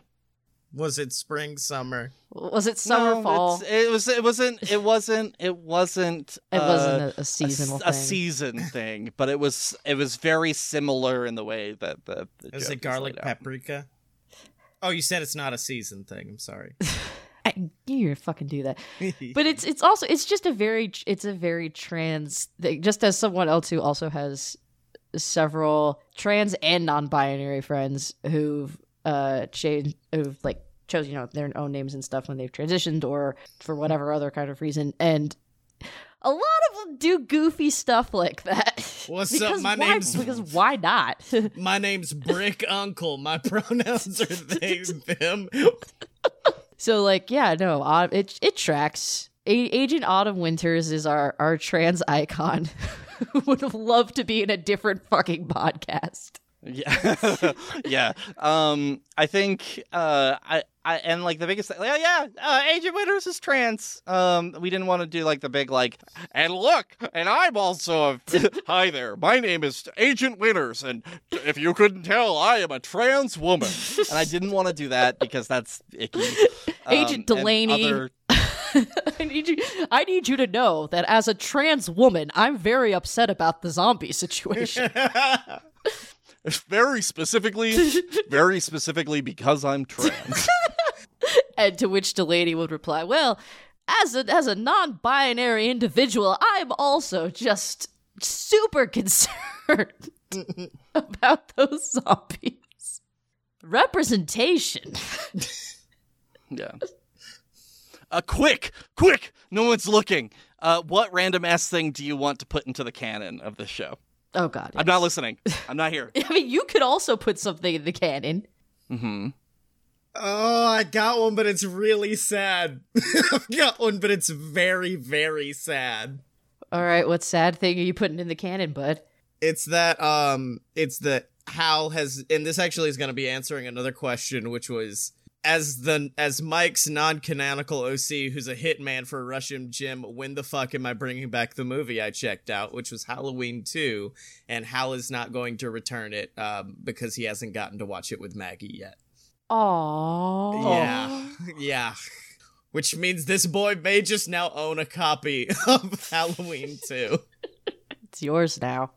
Was it spring, summer? Was it summer, No, fall? it's- It was. It wasn't. It wasn't. It wasn't. It uh, wasn't a, a a, seasonal s- a thing. season thing, but it was. It was very similar in the way that the. the Is it garlic laid out. paprika? Oh, you said it's not a season thing. I'm sorry. I knew you fucking do that. But it's it's also it's just a very it's a very trans thing. Just as someone else who also has several trans and non-binary friends who've uh changed who've like chose you know their own names and stuff when they've transitioned or for whatever other kind of reason and a lot of them do goofy stuff like that. What's up? Because My why- name's- because why not? My name's Brick Uncle. My pronouns are they, them. So like, yeah, no, uh, it it tracks. A- Agent Autumn Winters is our our trans icon who would love to be in a different fucking podcast. Yeah, yeah. Um, I think uh, I, I, and like the biggest thing, yeah, yeah. Uh, Agent Winters is trans. Um, we didn't want to do like the big like, and look, and I'm also a. Hi there, my name is Agent Winters, and if you couldn't tell, I am a trans woman. And I didn't want to do that because that's icky. Um, Agent Delaney. other- I need you. I need you to know that as a trans woman, I'm very upset about the zombie situation. very specifically, very specifically because I'm trans. and to which Delaney would reply, "Well, as a as a non-binary individual, I'm also just super concerned about those zombies. Representation." Yeah. Uh, quick, quick! No one's looking. Uh, what random ass thing do you want to put into the canon of this show? Oh God! I'm not listening. I'm not here. I mean, you could also put something in the canon. hmm Oh, I got one, but it's really sad. I've got one, but it's very, very sad. All right, what sad thing are you putting in the canon, bud? It's that um it's that Hal has and this actually is gonna be answering another question, which was as the as Mike's non-canonical OC, who's a hitman for a Russian Jim, when the fuck am I bringing back the movie I checked out, which was Halloween 2, and Hal is not going to return it um, because he hasn't gotten to watch it with Maggie yet. Aww. Yeah, yeah. Which means this boy may just now own a copy of Halloween 2. It's yours now.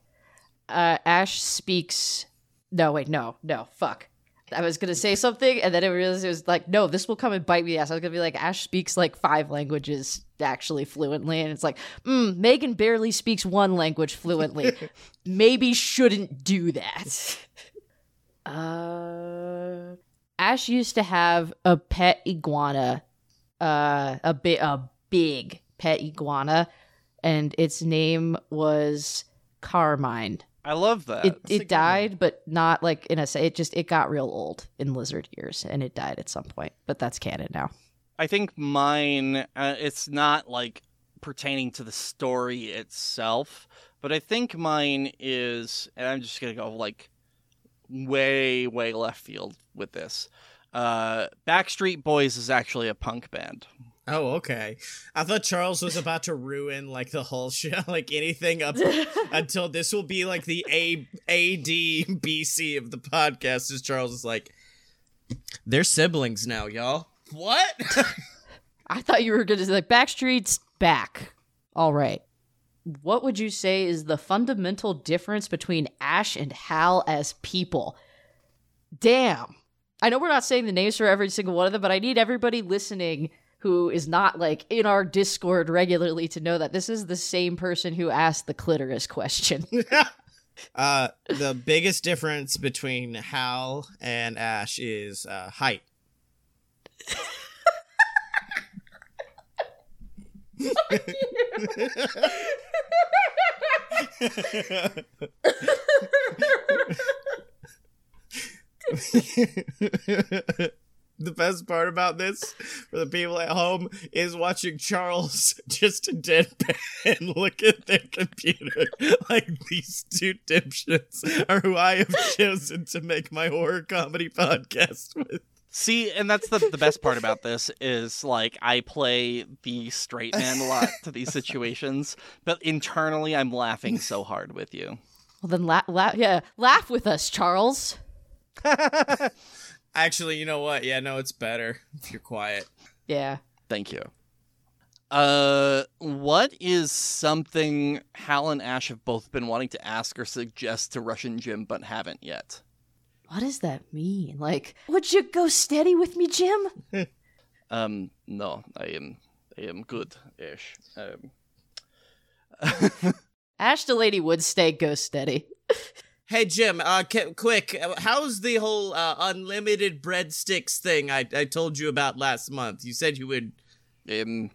Uh, Ash speaks. No, wait, no, no, fuck. I was gonna say something, and then I realized it was like, no, this will come and bite me ass. I was gonna be like, Ash speaks like five languages actually fluently, and it's like, mm, Megan barely speaks one language fluently. Maybe shouldn't do that. uh, Ash used to have a pet iguana, uh, a bit a big pet iguana, and its name was Carmine. I love that. It it good died, but not like in a say. It just it got real old in lizard years, and it died at some point. But that's canon now. I think mine, uh, it's not like pertaining to the story itself, but I think mine is, and I'm just going to go like way, way left field with this. Uh, Backstreet Boys is actually a punk band. Oh, okay. I thought Charles was about to ruin like the whole show, like anything up until this will be like the A A D B C of the podcast. As Charles is like, they're siblings now, y'all. What? I thought you were going to say like Backstreet's back. All right. What would you say is the fundamental difference between Ash and Hal as people? Damn. I know we're not saying the names for every single one of them, but I need everybody listening who is not like in our Discord regularly to know that this is the same person who asked the clitoris question. uh, the biggest difference between Hal and Ash is uh, height. the best part about this for the people at home is watching Charles just a deadpan look at their computer like these two dipshits are who I have chosen to make my horror comedy podcast with. See, and that's the the best part about this is like I play the straight man a lot to these situations, but internally I'm laughing so hard with you. well, then laugh, la- yeah, laugh with us, Charles. Actually, you know what? Yeah, no, it's better if you're quiet. Yeah. Thank you. Uh, what is something Hal and Ash have both been wanting to ask or suggest to Russian Jim but haven't yet? What does that mean? Like, would you go steady with me, Jim? Um, no, I am, I am good, Ash. Um, Ash Delaney would stay go steady. Hey Jim, uh, quick, uh, how's the whole uh, unlimited breadsticks thing I I told you about last month? You said you would. um,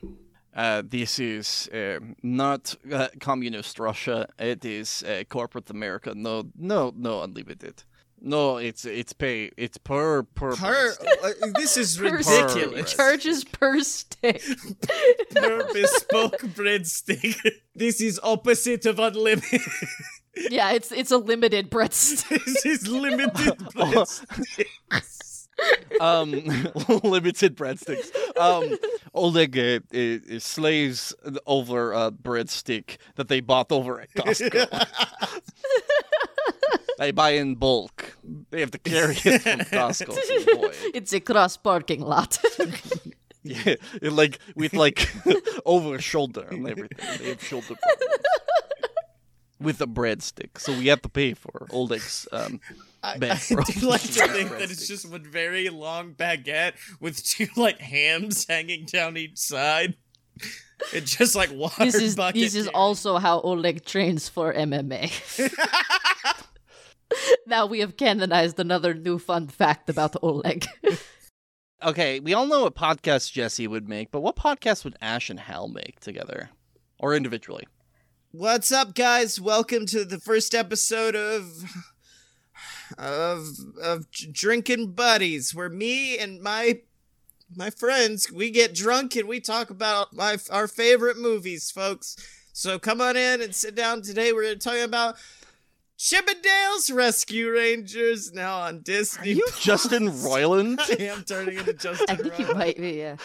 uh, this is uh, not uh, communist Russia. It is corporate America. No, no, no unlimited. No, it's it's pay. It's per per. Per, uh, this is Per ridiculous. stick. Charges per stick. per bespoke breadstick. This is opposite of unlimited. yeah, it's it's a limited breadstick. this is limited breadsticks. um, limited breadsticks. Um, Oleg uh, uh, slaves over a breadstick that they bought over at Costco. They buy in bulk. They have to carry it from Costco to it's a cross parking lot. Yeah, it, like with like over shoulder and everything. They have shoulder problems. with a breadstick, so we have to pay for Oleg's um, I, I do like to think that it's just one very long baguette with two like hams hanging down each side. It's just like water this is bucket. this is also how Oleg trains for MMA. now we have canonized another new fun fact about Oleg. Okay, we all know what podcast Jesse would make, but what podcast would Ash and Hal make together? Or individually? What's up, guys? Welcome to the first episode of of of drinking buddies, where me and my my friends we get drunk and we talk about my our favorite movies, folks. So come on in and sit down. Today we're talking about Chippendales Rescue Rangers now on Disney. Are you Justin Roiland? I am turning into Justin. I think you might be, yeah.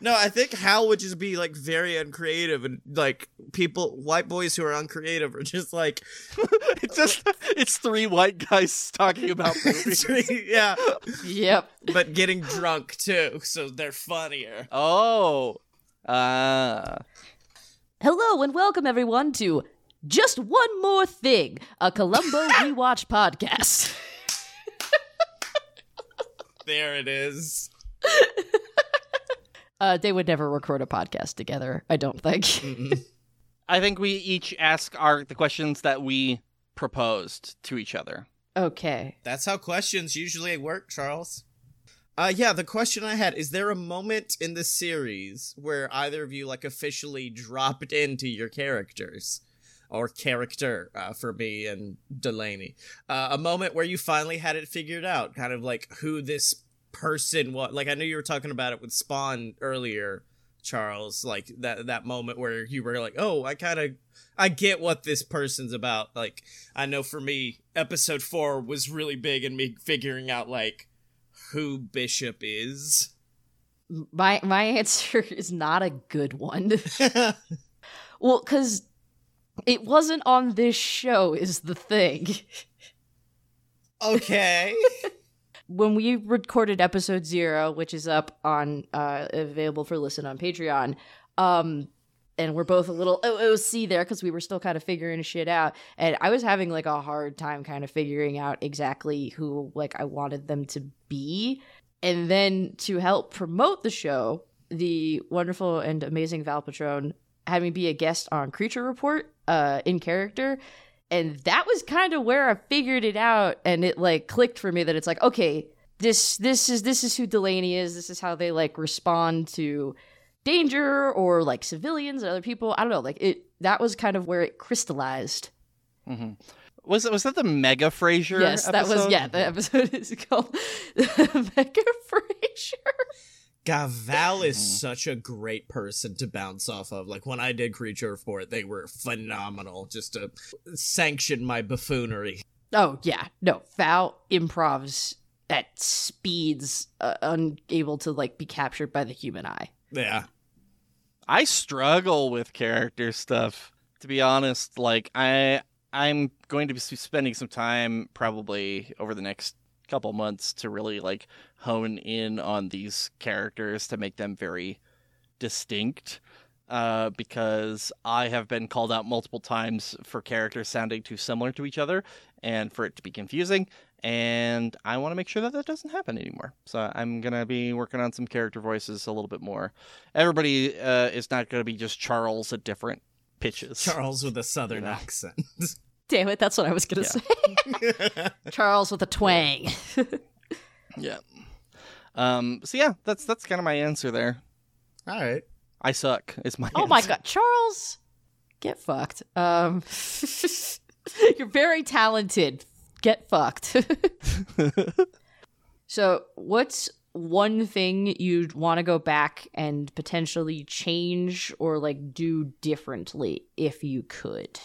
No, I think Hal would just be like very uncreative and like people, white boys who are uncreative are just like, it's just it's three white guys talking about movies. yeah, Yep. but getting drunk too, so they're funnier. oh. Ah. Hello and welcome everyone to Just One More Thing, a Columbo rewatch podcast. There it is. Uh, they would never record a podcast together, I don't think. I think we each ask our the questions that we proposed to each other. okay. That's how questions usually work, Charles. Uh, yeah, the question I had is there a moment in the series where either of you like officially dropped into your characters? Or character uh, for me and Delaney. Uh, a moment where you finally had it figured out, kind of like who this person was. Like I knew you were talking about it with Spawn earlier, Charles. Like that that moment where you were like, "Oh, I kind of I get what this person's about." Like I know for me, episode 4 was really big in me figuring out like who Bishop is. My my answer is not a good one. well, because it wasn't on this show. Is the thing. okay. when we recorded episode zero, which is up on uh available for listen on Patreon, um, and we're both a little OOC there because we were still kind of figuring shit out, and I was having like a hard time kind of figuring out exactly who like I wanted them to be, and then to help promote the show, the wonderful and amazing Val Patron had me be a guest on Creature Report, uh, in character, and that was kind of where I figured it out, and it like clicked for me that it's like, okay, this this is this is who Delaney is. This is how they like respond to danger or like civilians and other people. I don't know, like it. That was kind of where it crystallized. Mm-hmm. Was was that the Mega Frasier? yes, that was episode? yeah. The episode is called Mega Frasier. God, Val is Mhm. such a great person to bounce off of. Like when I did Creature Report, they were phenomenal just to sanction my buffoonery. Oh yeah, no, Val improvs at speeds uh, unable to like be captured by the human eye. Yeah. I struggle with character stuff. To be honest, like I I'm going to be spending some time probably over the next couple months to really like hone in on these characters to make them very distinct. Uh, because I have been called out multiple times for characters sounding too similar to each other and for it to be confusing. And I want to make sure that that doesn't happen anymore. So I'm going to be working on some character voices a little bit more everybody uh, is not going to be just Charles at different pitches. Charles with a southern Yeah. accent. Damn it, that's what I was gonna Yeah. say. Charles with a twang. Yeah. Um. So yeah, that's that's kind of my answer there. All right. I suck. It's my Oh my god, Charles, get fucked. Um, you're very talented. Get fucked. so, what's one thing you'd want to go back and potentially change or like do differently if you could?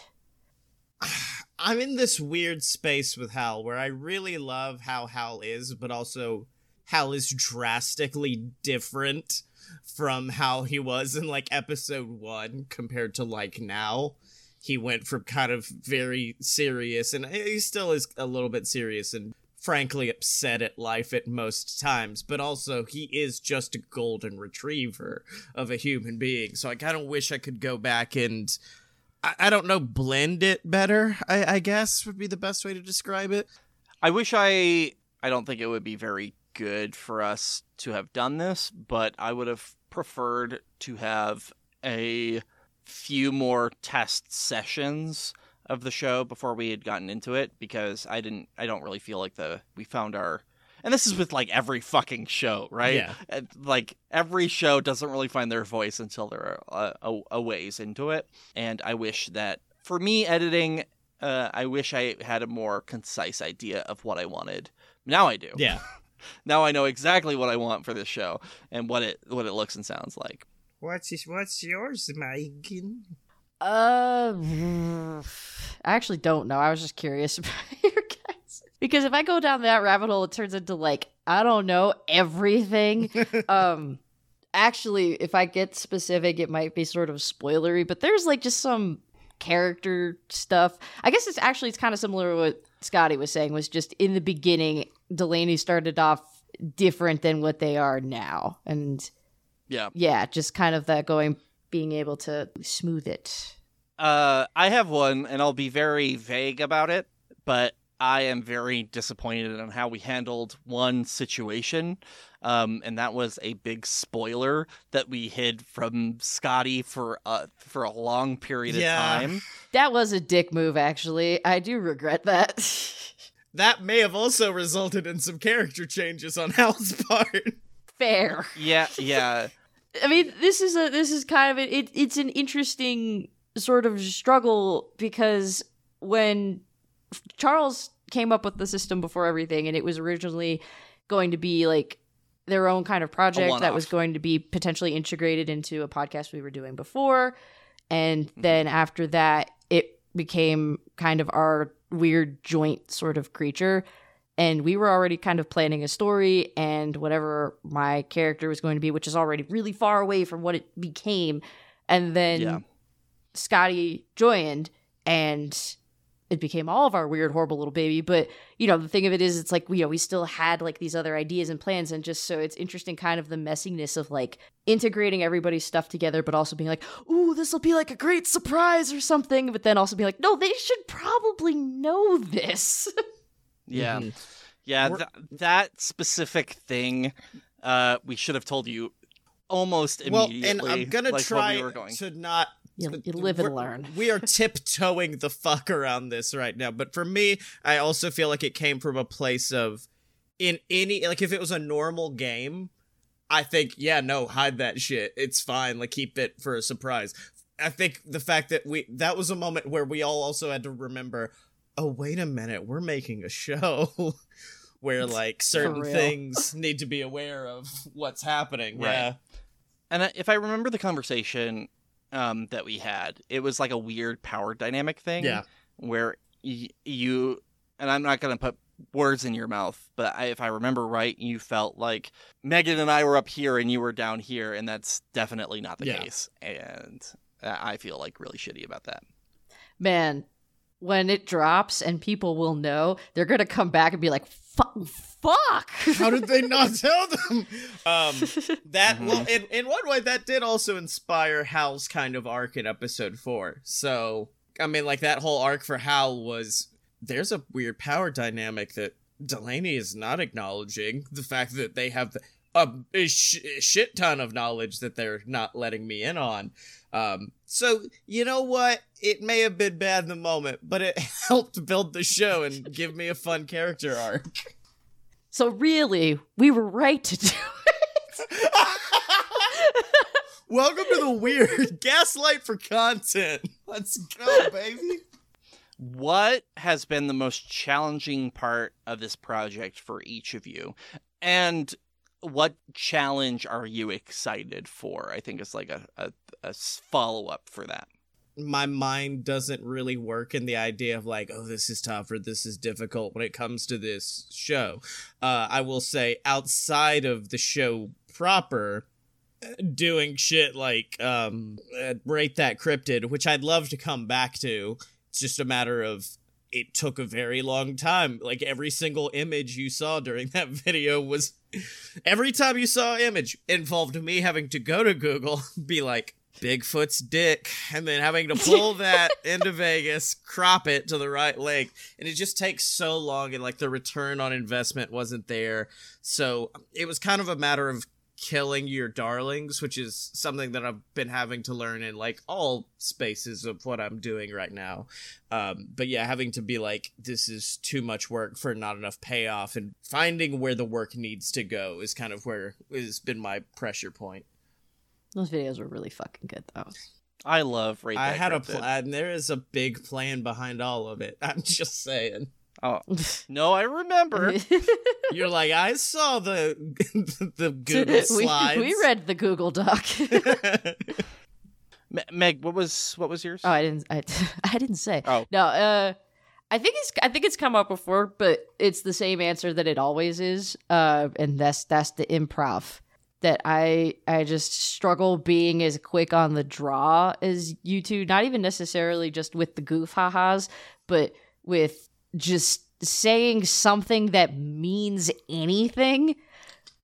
I'm in this weird space with Hal where I really love how Hal is, but also Hal is drastically different from how he was in like episode one compared to like now. He went from kind of very serious, and he still is a little bit serious and frankly upset at life at most times, but also he is just a golden retriever of a human being. So I kind of wish I could go back and I, I don't know, blend it better, I, I guess would be the best way to describe it. I wish I. I don't think it would be very good for us to have done this, but I would have preferred to have a few more test sessions of the show before we had gotten into it because I didn't. I don't really feel like the we found our. And this is with like every fucking show, right? Yeah. And, Like every show doesn't really find their voice until they're a, a, a ways into it. And I wish that for me editing, uh, I wish I had a more concise idea of what I wanted. Now I do. Yeah. Now I know exactly what I want for this show and what it what it looks and sounds like. What's what's yours, Megan? Uh, I actually don't know. I was just curious about your guys because if I go down that rabbit hole, it turns into like I don't know everything. um, actually, if I get specific, it might be sort of spoilery, but there's like just some character stuff. I guess it's actually it's kind of similar to what Scottye was saying. Was just in the beginning, Delaney started off different than what they are now, and Yeah. yeah, just kind of that going, being able to smooth it. Uh, I have one, and I'll be very vague about it, but I am very disappointed in how we handled one situation. Um, and that was a big spoiler that we hid from Scottye for uh for a long period Yeah. of time. That was a dick move, actually. I do regret that. That may have also resulted in some character changes on Hal's part. Fair. Yeah, yeah. I mean, this is a this is kind of a, it. It's an interesting sort of struggle because when Charles came up with the system before everything, and it was originally going to be like their own kind of project that was going to be potentially integrated into a podcast we were doing before, and mm-hmm. then after that, it became kind of our weird joint sort of creature. and we were already kind of planning a story and whatever my character was going to be, which is already really far away from what it became. And then Yeah. Scottye joined and it became all of our weird, horrible little baby. But you know, the thing of it is, it's like you know, we still had like these other ideas and plans, and just so it's interesting, kind of the messiness of like integrating everybody's stuff together, but also being like, "Ooh, this will be like a great surprise or something," but then also be like, "No, they should probably know this." Yeah. Mhm. Yeah, th- that specific thing uh we should have told you almost immediately. Well, and I'm gonna like, try we were going. to not. You- you live and learn. We are tiptoeing the fuck around this right now, but for me, I also feel like it came from a place of, in any like if it was a normal game, I think yeah, no, hide that shit. It's fine. Like keep it for a surprise. I think the fact that we that was a moment where we all also had to remember, oh wait a minute, we're making a show. Where like certain things need to be aware of what's happening. Right. Yeah. And if I remember the conversation um, that we had, it was like a weird power dynamic thing. Yeah. Where y- you, and I'm not going to put words in your mouth, but I, if I remember right, you felt like Megan and I were up here and you were down here, and that's definitely not the Yeah. case. And I I feel like really shitty about that. Man, when it drops and people will know, they're gonna come back and be like, "Fu- "Fuck!" How did they not tell them? Um, that Mhm. well, in in one way, that did also inspire Hal's kind of arc in episode four. So I mean, like that whole arc for Hal was there's a weird power dynamic that Delaney is not acknowledging. The fact that they have a, a sh- shit ton of knowledge that they're not letting me in on. Um, so you know what? It may have been bad in the moment, but it helped build the show and give me a fun character arc. so really, we were right to do it. Welcome to the weird gaslight for content. Let's go, baby. What has been the most challenging part of this project for each of you? And what challenge are you excited for? I think it's like a, a, follow up for that. My mind doesn't really work in the idea of like, oh, this is tough or this is difficult when it comes to this show. Uh, I will say, outside of the show proper, uh, doing shit like um, uh, rate that cryptid, which I'd love to come back to. It's just a matter of it took a very long time. Like every single image you saw during that video was every time you saw an image involved me having to go to Google, be like Bigfoot's dick, and then having to pull that into Vegas, crop it to the right length, and it just takes so long, and like the return on investment wasn't there. So it was kind of a matter of killing your darlings, which is something that I've been having to learn in like all spaces of what I'm doing right now. Um, but yeah, having to be like, this is too much work for not enough payoff, and finding where the work needs to go is kind of where has been my pressure point. Those videos were really fucking good, though. I love Rate I had a plan. There is a big plan behind all of it. I'm just saying. Oh no, I remember. You're like, I saw the the Google we, slides. we read the Google Doc. Me- Meg, what was what was yours? Oh, I didn't. I, I didn't say. Oh. no. Uh, I think it's. I think it's come up before, but it's the same answer that it always is. Uh, and that's that's the improv. That I I just struggle being as quick on the draw as you two. Not even necessarily just with the goof ha-has, but with just saying something that means anything.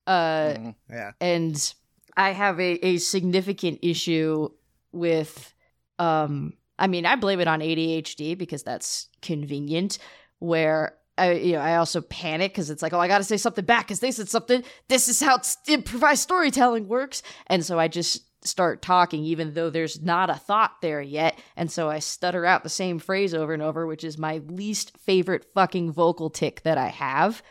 Uh, Mhm. yeah. and I have a, a significant issue with um I mean I blame it on ADHD because that's convenient where I you know I also panic cuz it's like oh I got to say something back cuz they said something this is how improvised storytelling works and so I just start talking even though there's not a thought there yet and so I stutter out the same phrase over and over which is my least favorite fucking vocal tick that I have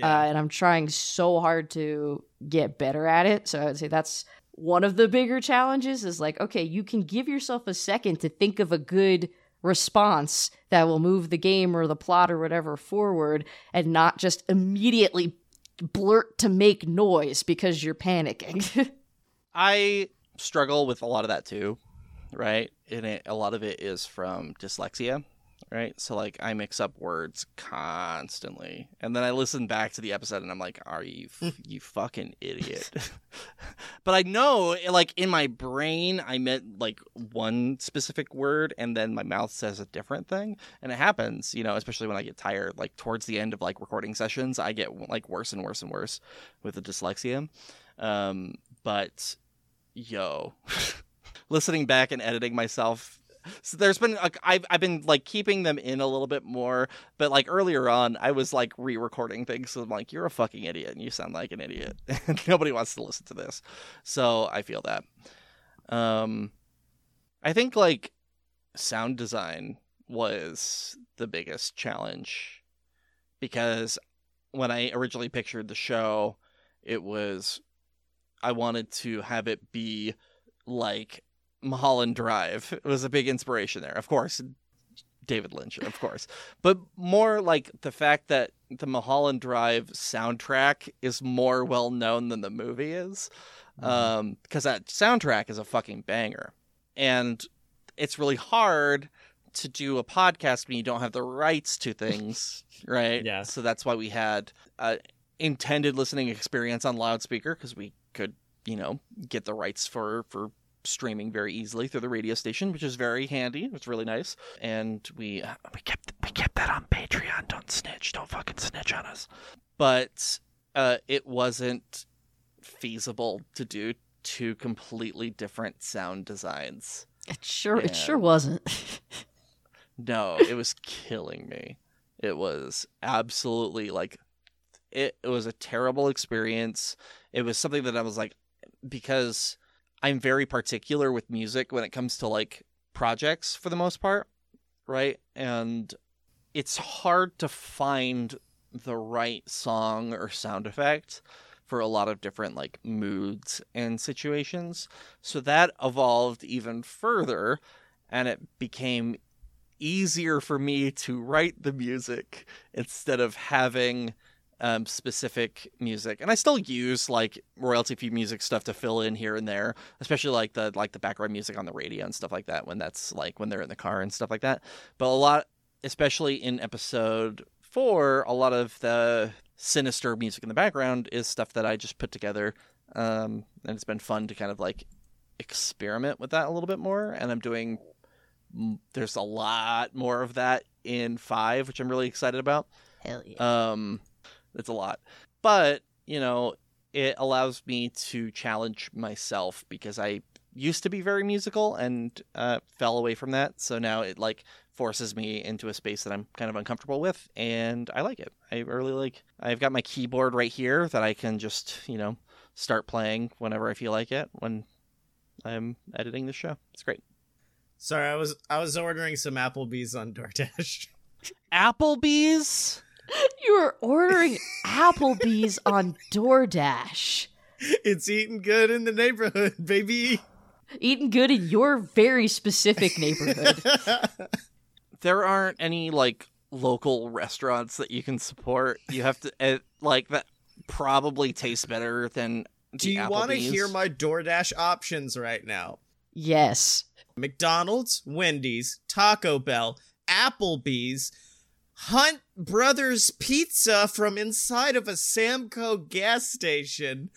uh, and I'm trying so hard to get better at it. So I would say that's one of the bigger challenges is like, okay, you can give yourself a second to think of a good response that will move the game or the plot or whatever forward and not just immediately blurt to make noise because you're panicking. I struggle with a lot of that too, right? And it, a lot of it is from dyslexia, right? So like I mix up words constantly, and then I listen back to the episode, and I'm like, "Are you f- you fucking idiot?" but I know, like in my brain, I meant like one specific word, and then my mouth says a different thing, and it happens, you know, especially when I get tired. Like towards the end of like recording sessions, I get like worse and worse and worse with the dyslexia. Um, but yo, listening back and editing myself so there's been like I've I've been like keeping them in a little bit more, but like earlier on, I was like re-recording things. So I'm like, you're a fucking idiot, and you sound like an idiot, nobody wants to listen to this. So I feel that. Um, I think like sound design was the biggest challenge because when I originally pictured the show, it was I wanted to have it be like Mulholland Drive it was a big inspiration there. Of course, David Lynch, of course, but more like the fact that the Mulholland Drive soundtrack is more well known than the movie is, um, because that soundtrack is a fucking banger, and it's really hard to do a podcast when you don't have the rights to things, right? Yeah. So that's why we had a intended listening experience on loudspeaker because we you know, get the rights for for streaming very easily through the radio station, which is very handy. It's really nice, and we we kept we kept that on Patreon. Don't snitch. Don't fucking snitch on us. But uh, it wasn't feasible to do two completely different sound designs. It sure it sure wasn't. No, it was killing me. It was absolutely like it, it was a terrible experience. It was something that I was like because I'm very particular with music when it comes to like projects for the most part, right? And it's hard to find the right song or sound effect for a lot of different like moods and situations. So that evolved even further and it became easier for me to write the music instead of having um, specific music. And I still use like royalty free music stuff to fill in here and there, especially like the like the background music on the radio and stuff like that when that's like when they're in the car and stuff like that. But a lot especially in episode 4, a lot of the sinister music in the background is stuff that I just put together um, and it's been fun to kind of like experiment with that a little bit more and I'm doing there's a lot more of that in 5 which I'm really excited about. Hell yeah. Um, it's a lot, but you know, it allows me to challenge myself because I used to be very musical and uh, fell away from that. So now it like forces me into a space that I'm kind of uncomfortable with, and I like it. I really like. I've got my keyboard right here that I can just you know start playing whenever I feel like it when I'm editing the show. It's great. Sorry, I was I was ordering some Applebee's on DoorDash. Applebee's. You were ordering Applebee's on DoorDash. it's eating good in the neighborhood, baby. Eating good in your very specific neighborhood. there aren't any like local restaurants that you can support. You have to uh, like that probably tastes better than. Do you want to hear my DoorDash options right now? yes. McDonald's, Wendy's, Taco Bell, Applebee's, Hunt Brothers Pizza from inside of a Samco gas station,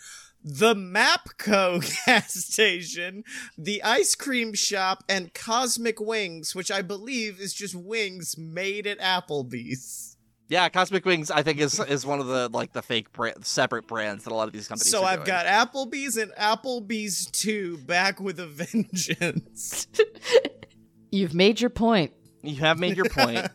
the Mapco gas station, the ice cream shop, and Cosmic Wings, which I believe is just wings made at Applebee's. Yeah, Cosmic Wings I think is is one of the like the fake brand, separate brands that a lot of these companies. So are I've doing. got Applebee's and Applebee's 2 back with a vengeance. You've made your point. You have made your point.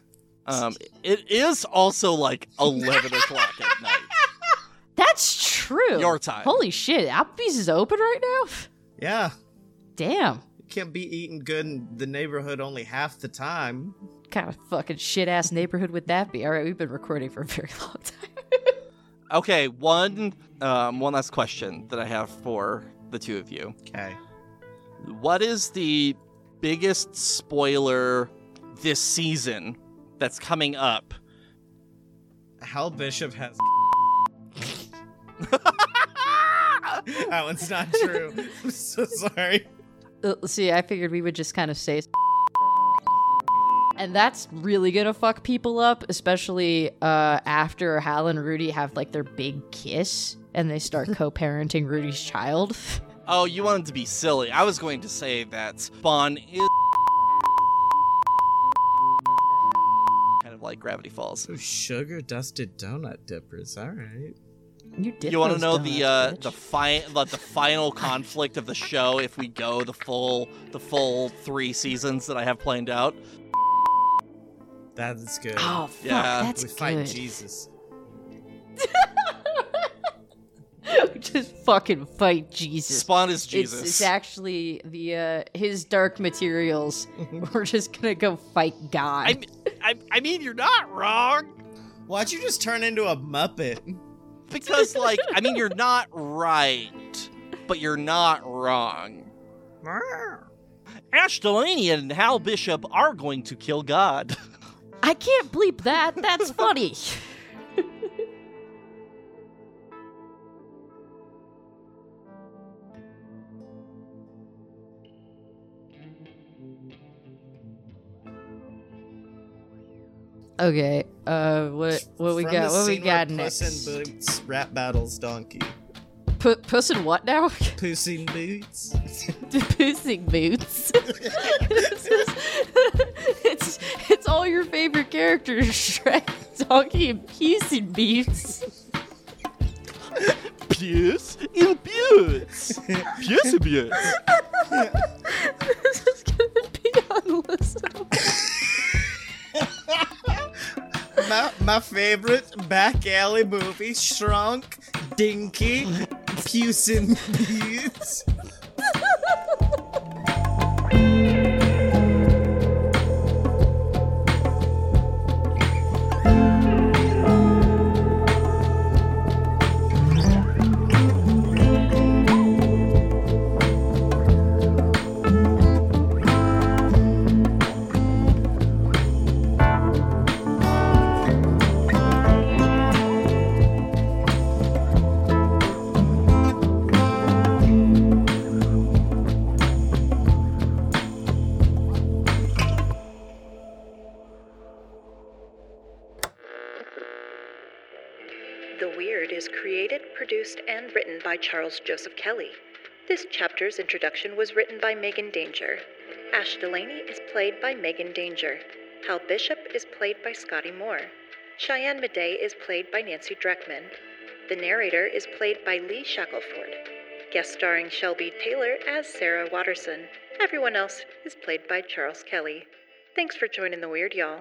Um, it is also like eleven o'clock at night. That's true. Your time. Holy shit. Applebee's is open right now? yeah. Damn. You can't be eating good in the neighborhood only half the time. kind of fucking shit ass neighborhood would that be? All right, we've been recording for a very long time. Okay, one um, one last question that I have for the two of you. Okay. What is the biggest spoiler this season that's coming up? Hal Bishop has. that one's not true. I'm so sorry. Uh, See, I figured we would just kind of say and that's really gonna fuck people up, especially uh, after Hal and Rudy have like their big kiss and they start co-parenting Rudy's child. Oh, you wanted to be silly. I was going to say that Spawn is of like Gravity Falls. Sugar dusted donut dippers. All right. You you want to those know the uh, donuts, the bitch. fi- the, the final conflict of the show if we go the full the full three seasons that I have planned out? That is good. Oh fuck, Yeah. that's we fight good. Jesus. Just fucking fight Jesus. Spawn is It's, Jesus. it's actually the uh, his dark materials. We're just gonna go fight God. I, I, I mean, you're not wrong. Why'd you just turn into a Muppet? because like I mean you're not right, but you're not wrong. Ash Delaney and Hal Bishop are going to kill God. I can't bleep that. That's funny. okay. Uh, what what we From got? What we got next? Puss in Boots rap battles donkey. Pu- Puss in what now? Puss in Boots. Pussing boots. This is- it's it's all your favorite characters: Shrek, Donkey, and Puss in Boots. Puce in Boots. Puce in Puce. My, favorite back alley movie, Shrunk, Dinky, Puss in. Charles Joseph Kelly. This chapter's introduction was written by Megan Danger. Ash Delaney is played by Megan Danger. Hal Bishop is played by Scottye Moore. Cheyenne Midday is played by Nancy Dreckman. The narrator is played by Lee Shackelford. Guest starring Shelby Taylor as Sarah Watterson. Everyone else is played by Charles Kelly. Thanks for joining the Weird, y'all.